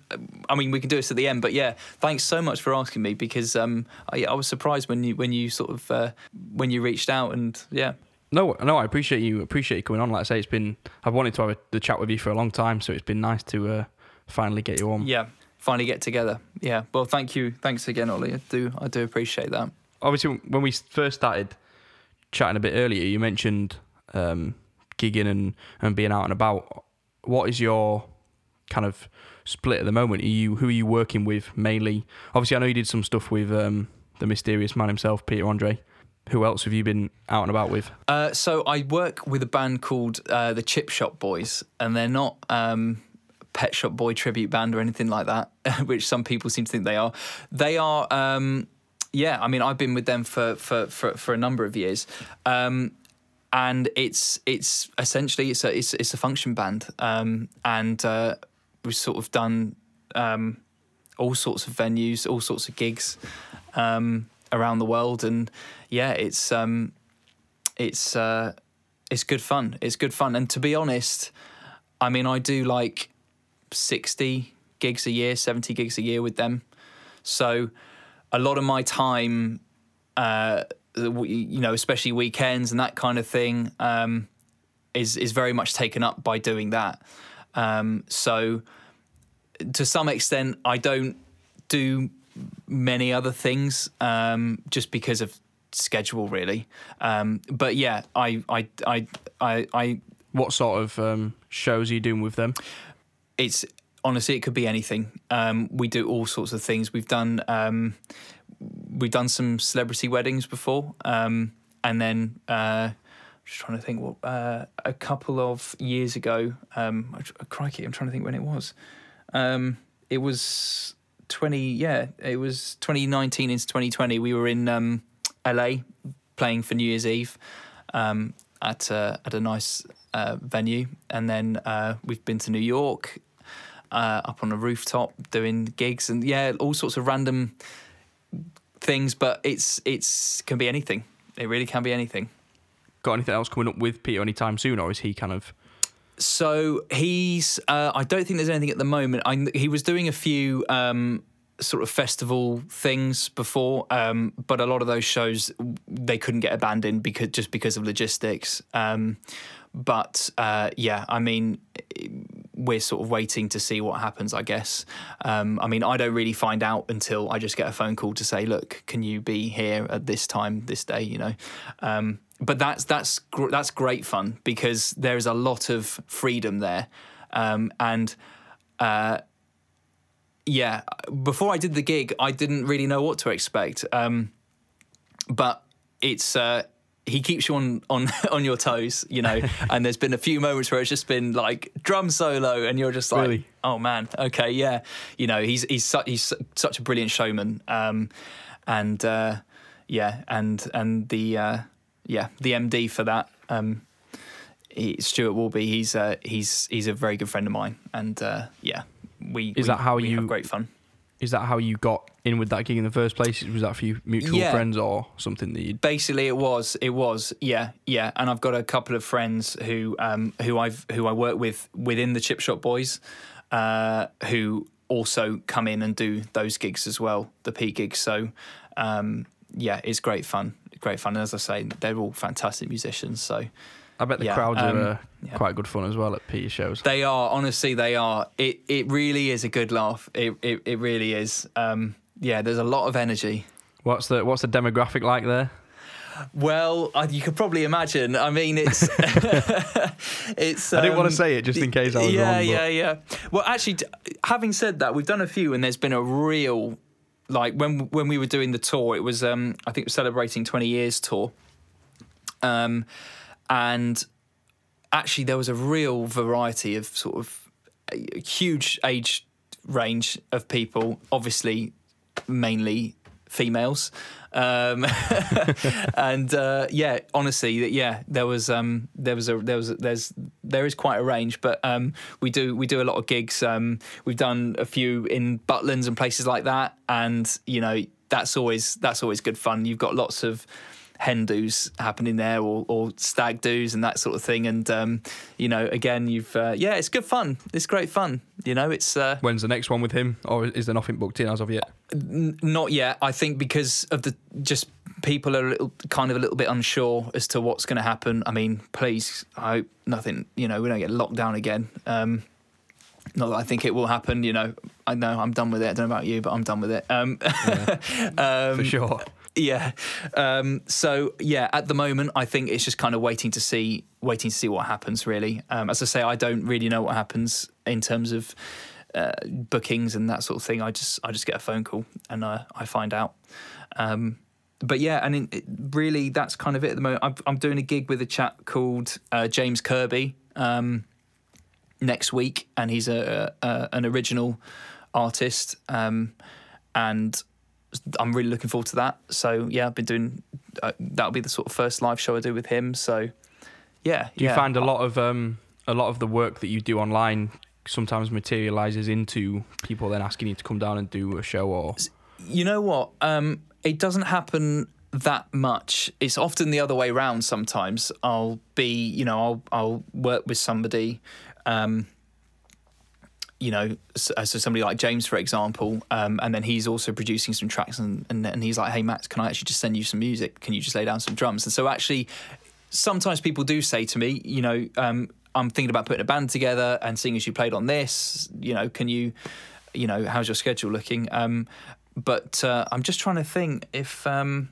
Speaker 2: I mean, we can do this at the end, but yeah, thanks so much for asking me because um, I, I was surprised when you when you sort of uh, when you reached out and yeah,
Speaker 1: No, no, I appreciate you. Appreciate you coming on. Like I say, it's been. I've wanted to have a, the chat with you for a long time, so it's been nice to uh, finally get you on.
Speaker 2: yeah, finally get together. Yeah, well, thank you, thanks again, Ollie. I do, I do appreciate that.
Speaker 1: Obviously, when we first started chatting a bit earlier, you mentioned um, gigging and, and being out and about. What is your kind of split at the moment? Are you who are you working with mainly? Obviously, I know you did some stuff with um, the mysterious man himself, Peter Andre. Who else have you been out and about with?
Speaker 2: Uh, so I work with a band called uh, the Chip Shop Boys, and they're not um, Pet Shop Boy tribute band or anything like that, which some people seem to think they are. They are, um, yeah. I mean, I've been with them for for for, for a number of years. Um, and it's it's essentially it's a it's, it's a function band, um, and uh, we've sort of done um, all sorts of venues, all sorts of gigs um, around the world, and yeah, it's um, it's uh, it's good fun. It's good fun, and to be honest, I mean, I do like sixty gigs a year, seventy gigs a year with them, so a lot of my time, uh, you know, especially weekends and that kind of thing, um, is is very much taken up by doing that. Um, so to some extent, I don't do many other things um, just because of schedule, really. Um, but yeah, I, I, I, I, I,
Speaker 1: What sort of um, shows are you doing with them?
Speaker 2: It's honestly, it could be anything. Um, we do all sorts of things. We've done, um, we've done some celebrity weddings before, um, and then. Uh, I'm just trying to think what uh, a couple of years ago um crikey i'm trying to think when it was um it was 20 yeah it was 2019 into 2020 we were in um la playing for new year's eve um at a, at a nice uh, venue and then uh, we've been to new york uh, up on a rooftop doing gigs and yeah all sorts of random things but it's it's can be anything it really can be anything
Speaker 1: Got anything else coming up with Peter anytime soon, or is he kind of
Speaker 2: So he's. Uh, I don't think there's anything at the moment. I, he was doing a few um, sort of festival things before, um, but a lot of those shows they couldn't get abandoned because just because of logistics. Um, but uh, yeah, I mean, we're sort of waiting to see what happens, I guess. Um, I mean, I don't really find out until I just get a phone call to say, look, can you be here at this time, this day, you know? Um, but that's that's gr- that's great fun because there is a lot of freedom there, um, and uh, yeah, before I did the gig, I didn't really know what to expect. Um, but it's uh, he keeps you on on on your toes, you know. and there's been a few moments where it's just been like drum solo, and you're just like,
Speaker 1: Really?
Speaker 2: oh man, okay, yeah. You know, he's he's su- he's su- such a brilliant showman, um, and uh, yeah, and and the uh, yeah the MD for that. Um, he, Stuart Walby, he's uh, he's he's a very good friend of mine, and uh, yeah, we
Speaker 1: Is
Speaker 2: we-
Speaker 1: that how
Speaker 2: we
Speaker 1: you-
Speaker 2: have great fun?
Speaker 1: Is that how you got in with that gig in the first place? Was that for you mutual
Speaker 2: Yeah.
Speaker 1: friends or something that you?
Speaker 2: Basically, it was. It was. Yeah, yeah. And I've got a couple of friends who um, who I've who I work with within the Chip Shop Boys, uh, who also come in and do those gigs as well, the P gigs. So um, yeah, it's great fun. Great fun. And as I say, they're all fantastic musicians. So
Speaker 1: I bet the
Speaker 2: Yeah,
Speaker 1: crowds
Speaker 2: um,
Speaker 1: are uh,
Speaker 2: yeah.
Speaker 1: quite good fun as well at Peter shows.
Speaker 2: they are. Honestly, they are. It it really is a good laugh. It it, it really is. Um, yeah, there's a lot of energy.
Speaker 1: What's the what's the demographic like there?
Speaker 2: Well, I, you could probably imagine. I mean, it's it's.
Speaker 1: I didn't want
Speaker 2: um,
Speaker 1: to say it just in case I was
Speaker 2: yeah,
Speaker 1: wrong. but-
Speaker 2: yeah, yeah. Well, actually, having said that, we've done a few, and there's been a real like when when we were doing the tour. It was um, I think it was celebrating 20 years tour, um, and actually there was a real variety of sort of a huge age range of people. Obviously, mainly females. Um, and uh, yeah, honestly, yeah, there was um, there was a there was a, there's there is quite a range, but um, we do we do a lot of gigs. Um, we've done a few in Butlins and places like that, and you know that's always that's always good fun. You've got lots of hen do's happening there or, or stag do's and that sort of thing and um, you know again you've uh, yeah it's good fun it's great fun you know it's uh,
Speaker 1: When's the next one with him, or is there nothing booked in as of yet?
Speaker 2: N- not yet. I think because of the just people are a little kind of a little bit unsure as to what's going to happen. I mean, please, I hope nothing. You know, we don't get locked down again. Um, not that I think it will happen. You know, I know I'm done with it. I don't know about you, but I'm done with it. Um, um,
Speaker 1: For sure.
Speaker 2: Yeah. Um, so yeah, at the moment, I think it's just kind of waiting to see, waiting to see what happens. Really, um, as I say, I don't really know what happens in terms of uh, bookings and that sort of thing. I just, I just get a phone call and uh, I find out. Um, but yeah, and it, really, that's kind of it at the moment. I'm, I'm doing a gig with a chap called uh, James Kirby um, next week, and he's a, a an original artist, um, and I'm really looking forward to that. So yeah, I've been doing. Uh, that'll be the sort of first live show I do with him. So yeah,
Speaker 1: Do you
Speaker 2: yeah.
Speaker 1: find a lot of um, a lot of the work that you do online sometimes materializes into people then asking you to come down and do a show or
Speaker 2: You know what? Um, it doesn't happen that much. It's often the other way round. Sometimes I'll be, you know, I'll I'll work with somebody, um, you know, so, so somebody like James, for example, um, and then he's also producing some tracks, and, and and he's like, hey Max, can I actually just send you some music? Can you just lay down some drums? And so actually, sometimes people do say to me, you know, um, I'm thinking about putting a band together and seeing as you played on this, you know, can you, you know, how's your schedule looking? Um, but uh, I'm just trying to think if um,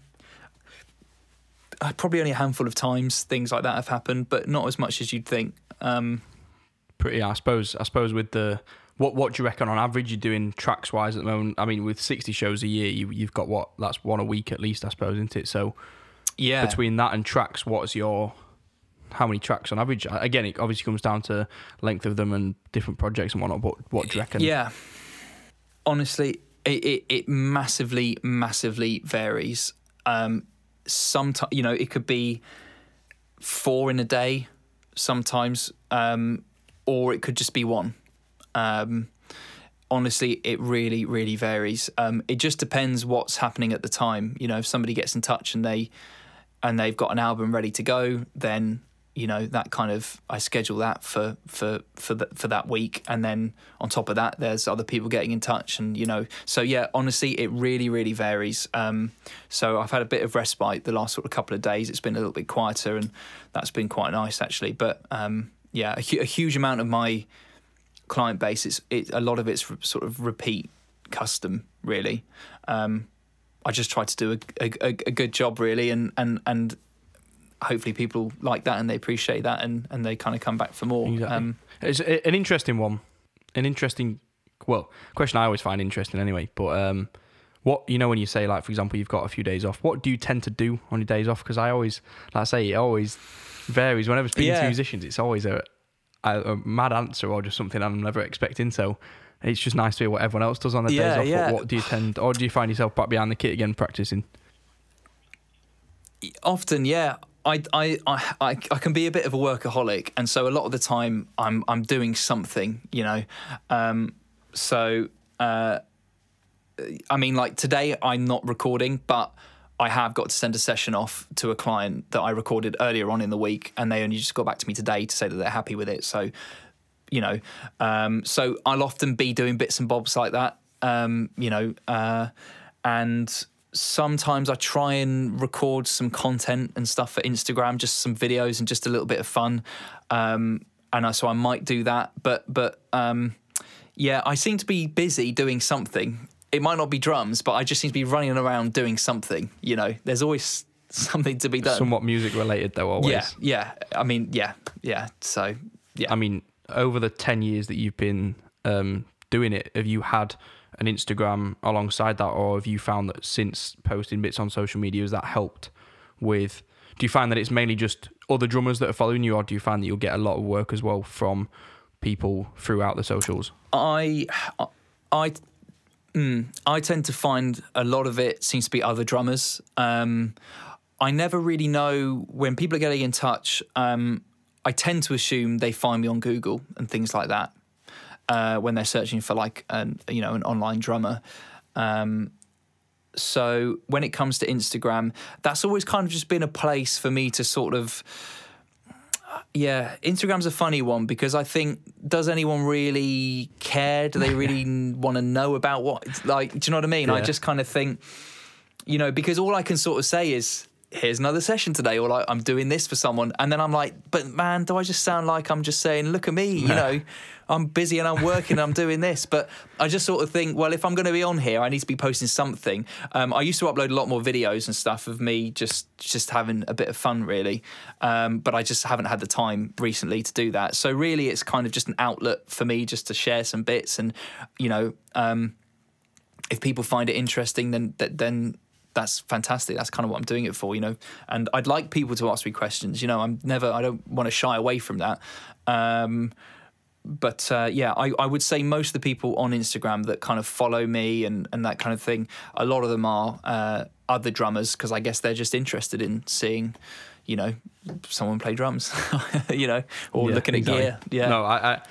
Speaker 2: uh, probably only a handful of times things like that have happened, but not as much as you'd think. Um,
Speaker 1: pretty I suppose I suppose with the what what do you reckon on average you're doing tracks wise at the moment? I mean with 60 shows a year you you've got what that's one a week at least I suppose isn't it? So
Speaker 2: yeah,
Speaker 1: between that and tracks what's your how many tracks on average? Again, it obviously comes down to length of them and different projects and whatnot. But what do you reckon?
Speaker 2: Yeah. Honestly, it, it, it massively, massively varies. Um, sometimes, you know, it could be four in a day sometimes, um, or it could just be one. Um, honestly, it really, really varies. Um, it just depends what's happening at the time. You know, if somebody gets in touch and they and they've got an album ready to go, then you know that kind of I schedule that for for for the, for that week, and then on top of that, there's other people getting in touch, and you know, so yeah, honestly, it really really varies. Um, so I've had a bit of respite the last sort of couple of days. It's been a little bit quieter, and that's been quite nice actually. But um, yeah, a, hu- a, huge amount of my client base, it's it, a lot of it's sort of repeat custom really. Um, I just try to do a, a, a good job really, and and and hopefully people like that and they appreciate that and, and they kind of come back for more.
Speaker 1: Exactly. Um, it's an interesting one, an interesting, well, question I always find interesting anyway. But um, what you know when you say like, for example, you've got a few days off. What do you tend to do on your days off? Because I always, like I say, it always varies. Whenever speaking yeah. to musicians, it's always a, a, a mad answer or just something I'm never expecting. So it's just nice to hear what everyone else does on their yeah, days off. Yeah. What, what, do you tend, or do you find yourself back behind the kit again practicing?
Speaker 2: Often, yeah. I, I, I, I can be a bit of a workaholic, and so a lot of the time I'm I'm doing something, you know. Um, so uh, I mean, like today I'm not recording, but I have got to send a session off to a client that I recorded earlier on in the week, and they only just got back to me today to say that they're happy with it. So, you know, um, so I'll often be doing bits and bobs like that, um, you know, uh, and sometimes I try and record some content and stuff for Instagram, just some videos and just a little bit of fun. Um, and I, so I might do that, but but um, yeah, I seem to be busy doing something. It might not be drums, but I just seem to be running around doing something. You know, there's always something to be done.
Speaker 1: Somewhat music related, though. Always.
Speaker 2: Yeah, yeah. I mean, yeah, yeah. So yeah.
Speaker 1: I mean, over the ten years that you've been um, doing it, have you had an Instagram alongside that, or have you found that since posting bits on social media, has that helped with? Do you find that it's mainly just other drummers that are following you, or do you find that you'll get a lot of work as well from people throughout the socials?
Speaker 2: I, I, mm, I tend to find a lot of it seems to be other drummers. Um, I never really know when people are getting in touch. Um, I tend to assume they find me on Google and things like that uh, when they're searching for like an you know an online drummer. Um, so when it comes to Instagram, that's always kind of just been a place for me to sort of. Yeah, Instagram's a funny one because I think does anyone really care? Do they really want to know about what? Like, do you know what I mean? Yeah. I just kind of think, you know, because all I can sort of say is here's another session today, or like I'm doing this for someone, and then I'm like, but man, do I just sound like I'm just saying, look at me, you know, I'm busy and I'm working, and I'm doing this, but I just sort of think, well, if I'm going to be on here, I need to be posting something. Um, I used to upload a lot more videos and stuff of me just just having a bit of fun, really, um, but I just haven't had the time recently to do that. So really, it's kind of just an outlet for me just to share some bits, and you know. Um, if people find it interesting, then then that's fantastic. That's kind of what I'm doing it for, you know. And I'd like people to ask me questions. You know, I'm never. I don't want to shy away from that. Um, but uh, yeah, I, I would say most of the people on Instagram that kind of follow me and, and that kind of thing, a lot of them are uh, other drummers because I guess they're just interested in seeing, you know, someone play drums, you know, or yeah, looking exactly. at gear. Yeah.
Speaker 1: No, I, I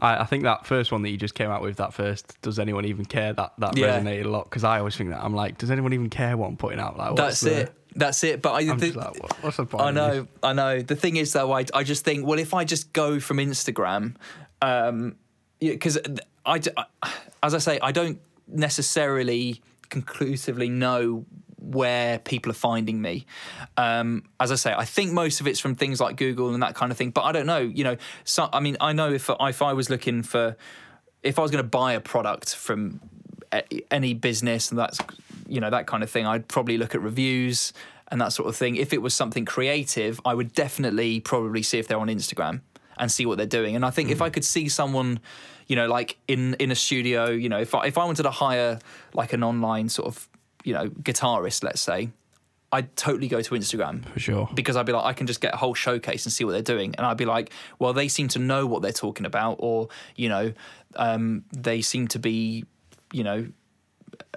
Speaker 1: I, I, think that first one that you just came out with, that first, does anyone even care? That that yeah. resonated a lot because I always think that I'm like, does anyone even care what I'm putting out? Like,
Speaker 2: that's the, it. That's it. But I, the,
Speaker 1: like, what, what's the point?
Speaker 2: I know, I know. The thing is, though, I, I just think, well, if I just go from Instagram, um, because I, I, as I say, I don't necessarily conclusively know where people are finding me. Um, as I say, I think most of it's from things like Google and that kind of thing. But I don't know. You know, so I mean, I know if if I was looking for, if I was going to buy a product from any business and that's you know that kind of thing, I'd probably look at reviews and that sort of thing. If it was something creative, I would definitely probably see if they're on Instagram and see what they're doing. And I think mm. if I could see someone, you know, like in in a studio, you know, if I, if I wanted to hire like an online sort of you know, guitarist, let's say, I'd totally go to Instagram
Speaker 1: for sure
Speaker 2: because I'd be like, I can just get a whole showcase and see what they're doing, and I'd be like, well, they seem to know what they're talking about, or you know, um, they seem to be, you know,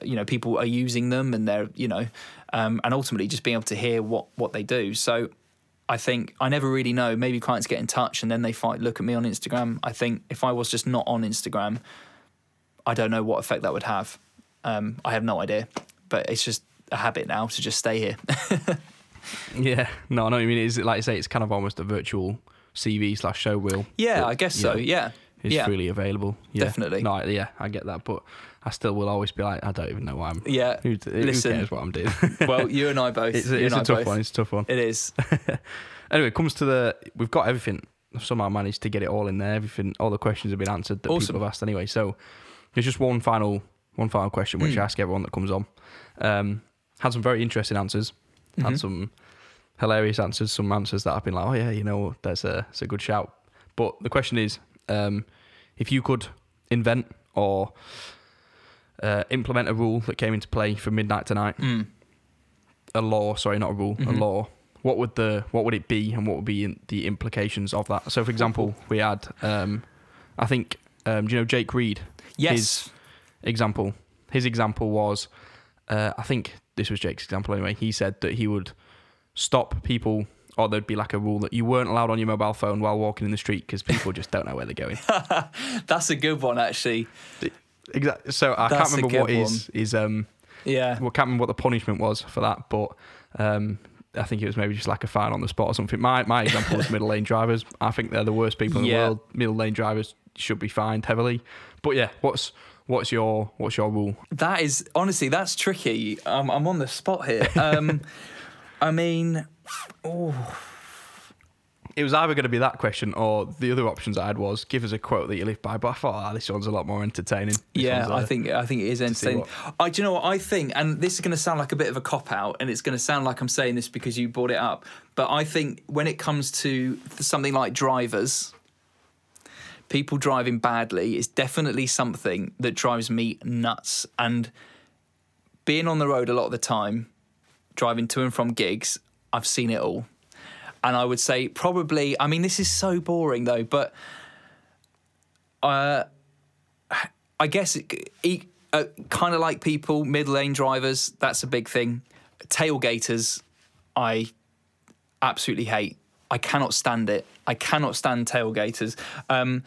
Speaker 2: you know, people are using them, and they're, you know, um, and ultimately just being able to hear what what they do. So, I think I never really know. Maybe clients get in touch and then they find look at me on Instagram. I think if I was just not on Instagram, I don't know what effect that would have. Um, I have no idea but it's just a habit now to just stay here.
Speaker 1: Yeah, no, I know what you mean. Is it like I say? It's kind of almost a virtual CV slash showreel.
Speaker 2: Yeah,
Speaker 1: that,
Speaker 2: I guess so.
Speaker 1: know,
Speaker 2: Yeah.
Speaker 1: Is
Speaker 2: yeah.
Speaker 1: freely available. Yeah.
Speaker 2: Definitely.
Speaker 1: No, yeah, I get that, but I still will always be like, I don't even know why I'm.
Speaker 2: Yeah.
Speaker 1: Who, who
Speaker 2: Listen.
Speaker 1: cares what I'm doing?
Speaker 2: Well, you and I both.
Speaker 1: it's it's a tough
Speaker 2: both.
Speaker 1: one. It's a tough one.
Speaker 2: It is.
Speaker 1: Anyway, it comes to the we've got everything. I've somehow managed to get it all in there. Everything, all the questions have been answered that
Speaker 2: Awesome.
Speaker 1: people have asked anyway. So there's just one final, one final question which
Speaker 2: Hmm.
Speaker 1: I ask everyone that comes on. Um, had some very interesting answers. Had
Speaker 2: Mhm.
Speaker 1: some hilarious answers. Some answers that I've been like, oh yeah, you know, that's a that's a good shout. But the question is, um, if you could invent or uh, implement a rule that came into play from midnight tonight,
Speaker 2: Mm.
Speaker 1: a law, sorry, not a rule, a
Speaker 2: Mhm.
Speaker 1: law. What would the what would it be, and what would be in, the implications of that? So, for example, we had, um, I think, um, do you know Jake Reed?
Speaker 2: Yes.
Speaker 1: His example, his example was, uh, I think this was Jake's example anyway. He said that he would stop people, or there'd be like a rule that you weren't allowed on your mobile phone while walking in the street because people just don't know where they're going.
Speaker 2: That's a good one, actually.
Speaker 1: Exactly. So I
Speaker 2: That's
Speaker 1: can't remember what his his um
Speaker 2: Yeah.
Speaker 1: well, can't remember what the punishment was for that, but um, I think it was maybe just like a fine on the spot or something. My my example was middle lane drivers. I think they're the worst people in
Speaker 2: Yeah.
Speaker 1: the world. Middle lane drivers should be fined heavily. But yeah, what's what's your what's your rule?
Speaker 2: That is honestly that's tricky. Um, I'm on the spot here. Um, I mean, oh,
Speaker 1: It was either going to be that question or the other options I had was give us a quote that you live by. But I thought ah, this one's a lot more entertaining. This
Speaker 2: yeah,
Speaker 1: one's,
Speaker 2: I
Speaker 1: uh,
Speaker 2: think I think it is entertaining. I do you know what I think, and this is going to sound like a bit of a cop out, and it's going to sound like I'm saying this because you brought it up. But I think when it comes to something like drivers, people driving badly is definitely something that drives me nuts. And being on the road a lot of the time, driving to and from gigs, I've seen it all. And I would say probably, I mean, this is so boring though, but uh, I guess uh, kind of like people, mid lane drivers, that's a big thing. Tailgaters, I absolutely hate. I cannot stand it. I cannot stand tailgaters. Um,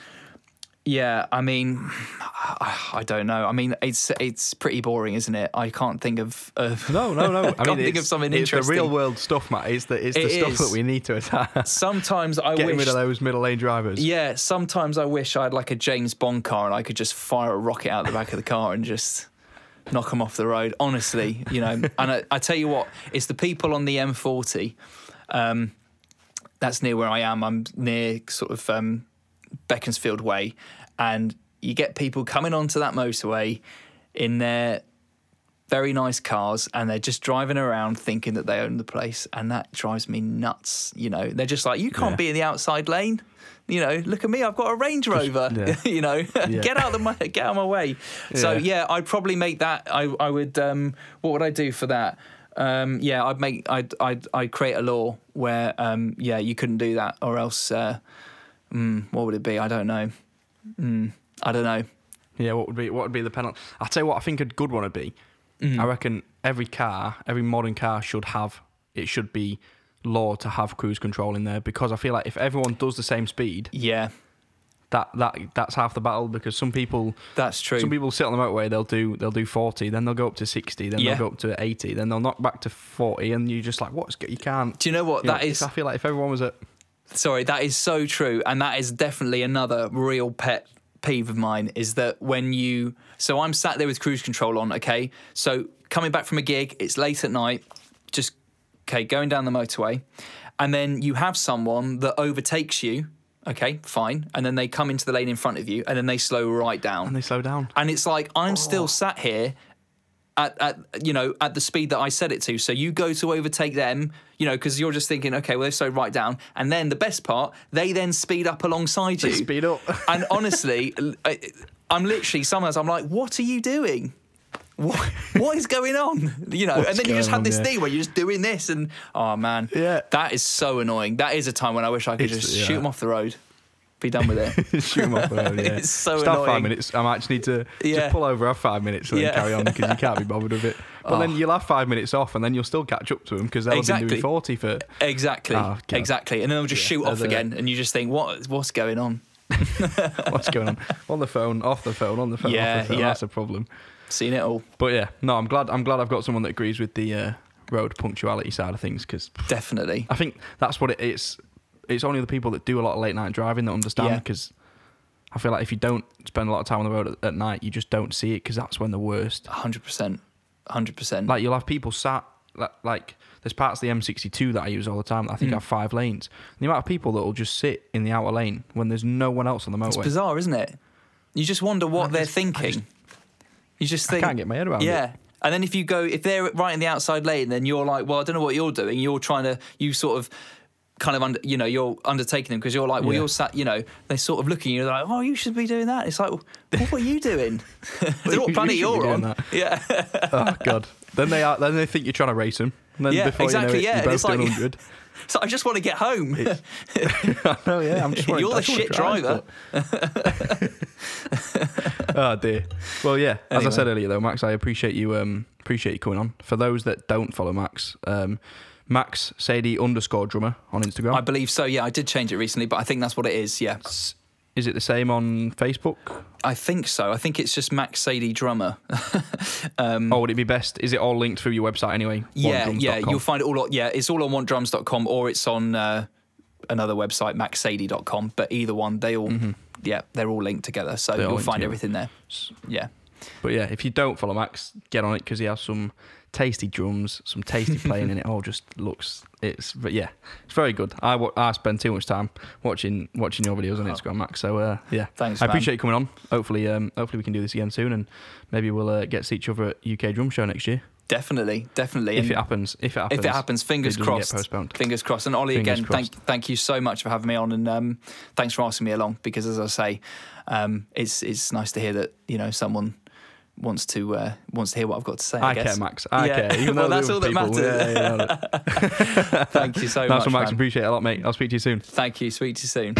Speaker 2: yeah, I mean, I don't know. I mean, it's it's pretty boring, isn't it? I can't think of. of
Speaker 1: No, no, no. I
Speaker 2: can't
Speaker 1: mean,
Speaker 2: think of
Speaker 1: it's,
Speaker 2: something
Speaker 1: it's
Speaker 2: interesting.
Speaker 1: the real world stuff, Matt. It's the it's the
Speaker 2: It
Speaker 1: stuff
Speaker 2: is.
Speaker 1: that we need to attack.
Speaker 2: Sometimes I
Speaker 1: Getting
Speaker 2: wish
Speaker 1: rid of those middle lane drivers.
Speaker 2: Yeah, sometimes I wish I had like a James Bond car and I could just fire a rocket out the back of the car and just knock them off the road. Honestly, you know. And I, I tell you what, it's the people on the M40. Um, that's near where I am. I'm near sort of um, Beaconsfield Way, and you get people coming onto that motorway in their very nice cars and they're just driving around thinking that they own the place and that drives me nuts you know they're just like you can't
Speaker 1: Yeah.
Speaker 2: be in the outside lane you know look at me i've got a range rover
Speaker 1: yeah.
Speaker 2: you know
Speaker 1: Yeah.
Speaker 2: get out of the my, get out of my way so
Speaker 1: Yeah.
Speaker 2: yeah i'd probably make that i i would um what would i do for that um yeah i'd make i'd i'd, I'd create a law where um yeah you couldn't do that or else uh mm, what would it be i don't know mm, i don't know
Speaker 1: Yeah, what would be what would be the penalty? I'll tell you what I think a good one would be.
Speaker 2: Mm.
Speaker 1: I reckon every car, every modern car should have it should be law to have cruise control in there because I feel like if everyone does the same speed,
Speaker 2: yeah
Speaker 1: that that that's half the battle because some people
Speaker 2: that's true
Speaker 1: some people sit on the motorway, they'll do they'll do 40, then they'll go up to 60, then
Speaker 2: Yeah.
Speaker 1: they'll go up to 80, then they'll knock back to 40 and you're just like what's you can't
Speaker 2: do you know what
Speaker 1: you know,
Speaker 2: that is
Speaker 1: I feel like if everyone was at
Speaker 2: Sorry, that is so true, and that is definitely another real pet peeve of mine. Is that when you? So I'm sat there with cruise control on. Okay, so coming back from a gig, it's late at night, just okay, going down the motorway, and then you have someone that overtakes you. Okay, fine, and then they come into the lane in front of you, and then they slow right down.
Speaker 1: and they slow down.
Speaker 2: And it's like I'm oh. still sat here at, at you know at the speed that I set it to. So you go to overtake them, you know, because you're just thinking, okay, well they've slowed right down, and then the best part, they then speed up alongside you.
Speaker 1: They speed up.
Speaker 2: And honestly, I, I'm literally sometimes I'm like, what are you doing? What, what is going on? You know,
Speaker 1: What's
Speaker 2: and then you just have this thing where you're just doing this, and oh man,
Speaker 1: Yeah.
Speaker 2: that is so annoying. That is a time when I wish I could
Speaker 1: It's-
Speaker 2: just
Speaker 1: yeah.
Speaker 2: shoot them off the road, be done with it.
Speaker 1: Shoot 'em off the road, yeah.
Speaker 2: It's so
Speaker 1: Just
Speaker 2: annoying.
Speaker 1: five minutes. I might just need to
Speaker 2: Yeah.
Speaker 1: just pull over, have five minutes, and
Speaker 2: Yeah.
Speaker 1: then carry on because you can't be bothered with it. But then
Speaker 2: Oh.
Speaker 1: you'll have five minutes off, and then you'll still catch up to them because they'll have
Speaker 2: Exactly.
Speaker 1: been doing forty for.
Speaker 2: Exactly.
Speaker 1: Oh,
Speaker 2: exactly. And then they'll just shoot off again, and you just think, what? What's going on?
Speaker 1: What's going on? on the phone, off the phone, on the phone,
Speaker 2: Yeah,
Speaker 1: off the phone.
Speaker 2: yeah.
Speaker 1: That's a problem.
Speaker 2: Seen it all.
Speaker 1: But yeah, no, I'm glad. I'm glad I've got someone that agrees with the uh, road punctuality side of things because
Speaker 2: Definitely.
Speaker 1: I think that's what it is. It's only the people that do a lot of late night driving that understand
Speaker 2: Yeah.
Speaker 1: because I feel like if you don't spend a lot of time on the road at, at night, you just don't see it because that's when the worst.
Speaker 2: hundred percent. hundred percent.
Speaker 1: Like you'll have people sat like, like there's parts of the M62 that I use all the time that I think
Speaker 2: Mm.
Speaker 1: have five lanes. The amount of people that will just sit in the outer lane when there's no one else on the motorway.
Speaker 2: It's bizarre, isn't it? You just wonder what
Speaker 1: I
Speaker 2: they're
Speaker 1: just-
Speaker 2: thinking.
Speaker 1: just-
Speaker 2: you just think I
Speaker 1: can't get my head around it.
Speaker 2: yeah. And then if you go, if they're right in the outside lane, then you're like, well, I don't know what you're doing. You're trying to, you sort of, kind of under, you know, you're undertaking them because you're like, well,
Speaker 1: Yeah.
Speaker 2: you're sat, you know, they're sort of looking at you they're like, oh, you should be doing that. It's like, well, what are you doing? I don't know
Speaker 1: You-
Speaker 2: what
Speaker 1: you
Speaker 2: planet
Speaker 1: be
Speaker 2: you're on.
Speaker 1: that.
Speaker 2: Yeah.
Speaker 1: oh god. Then they are. Then they think you're trying to race them. And then
Speaker 2: Yeah,
Speaker 1: before
Speaker 2: exactly,
Speaker 1: You know it,
Speaker 2: yeah,
Speaker 1: You're both
Speaker 2: it's
Speaker 1: doing
Speaker 2: like-
Speaker 1: 100.
Speaker 2: so I just want to get home.
Speaker 1: Know. Yeah. I'm just.
Speaker 2: You're the shit
Speaker 1: drive,
Speaker 2: driver.
Speaker 1: oh dear. Well, yeah. As I said earlier, though, Max, I appreciate you. Um, appreciate you coming on. For those that don't follow Max, um, Max Saidi underscore drummer on Instagram.
Speaker 2: I believe so. Yeah, I did change it recently, but I think that's what it is. Yeah.
Speaker 1: S- Is it the same on Facebook?
Speaker 2: I think so. I think it's just Max Saidi Drummer. um,
Speaker 1: Or would it be best? Is it all linked through your website anyway?
Speaker 2: yeah, yeah. You'll find it all. On, yeah, it's all on wantdrums.com or it's on uh, another website, maxsaidi.com. But either one, they all, yeah, they're all linked together. So
Speaker 1: Mm-hmm. They're
Speaker 2: you'll find
Speaker 1: together.
Speaker 2: everything there. Yeah.
Speaker 1: But yeah, if you don't follow Max, get on it because he has some tasty drums, some tasty playing, and it all just looks. It's but yeah, it's very good. I I spend too much time watching watching your videos on Instagram, Max. So uh, yeah,
Speaker 2: Thanks,
Speaker 1: I
Speaker 2: man.
Speaker 1: appreciate you coming on. Hopefully, um, hopefully we can do this again soon, and maybe we'll uh, get to see each other at UK Drum Show next year
Speaker 2: Definitely, definitely.
Speaker 1: if
Speaker 2: And
Speaker 1: it happens. If it happens.
Speaker 2: if it happens, fingers
Speaker 1: it
Speaker 2: crossed. Fingers crossed. And Ollie,
Speaker 1: Fingers
Speaker 2: again, thank thank you so much for having me on, and um, thanks for asking me along. Because as I say, um, it's it's nice to hear that you know someone wants to uh, wants to hear what I've got to say. I,
Speaker 1: I
Speaker 2: guess.
Speaker 1: care, Max. I
Speaker 2: Yeah.
Speaker 1: care. Even
Speaker 2: Well,
Speaker 1: though
Speaker 2: that's all that
Speaker 1: people-
Speaker 2: matters.
Speaker 1: Yeah, yeah.
Speaker 2: Thank you so
Speaker 1: Nice
Speaker 2: much,
Speaker 1: one, Max.
Speaker 2: man.
Speaker 1: Appreciate it a lot, mate. I'll speak to you soon.
Speaker 2: Thank you. Speak to you soon.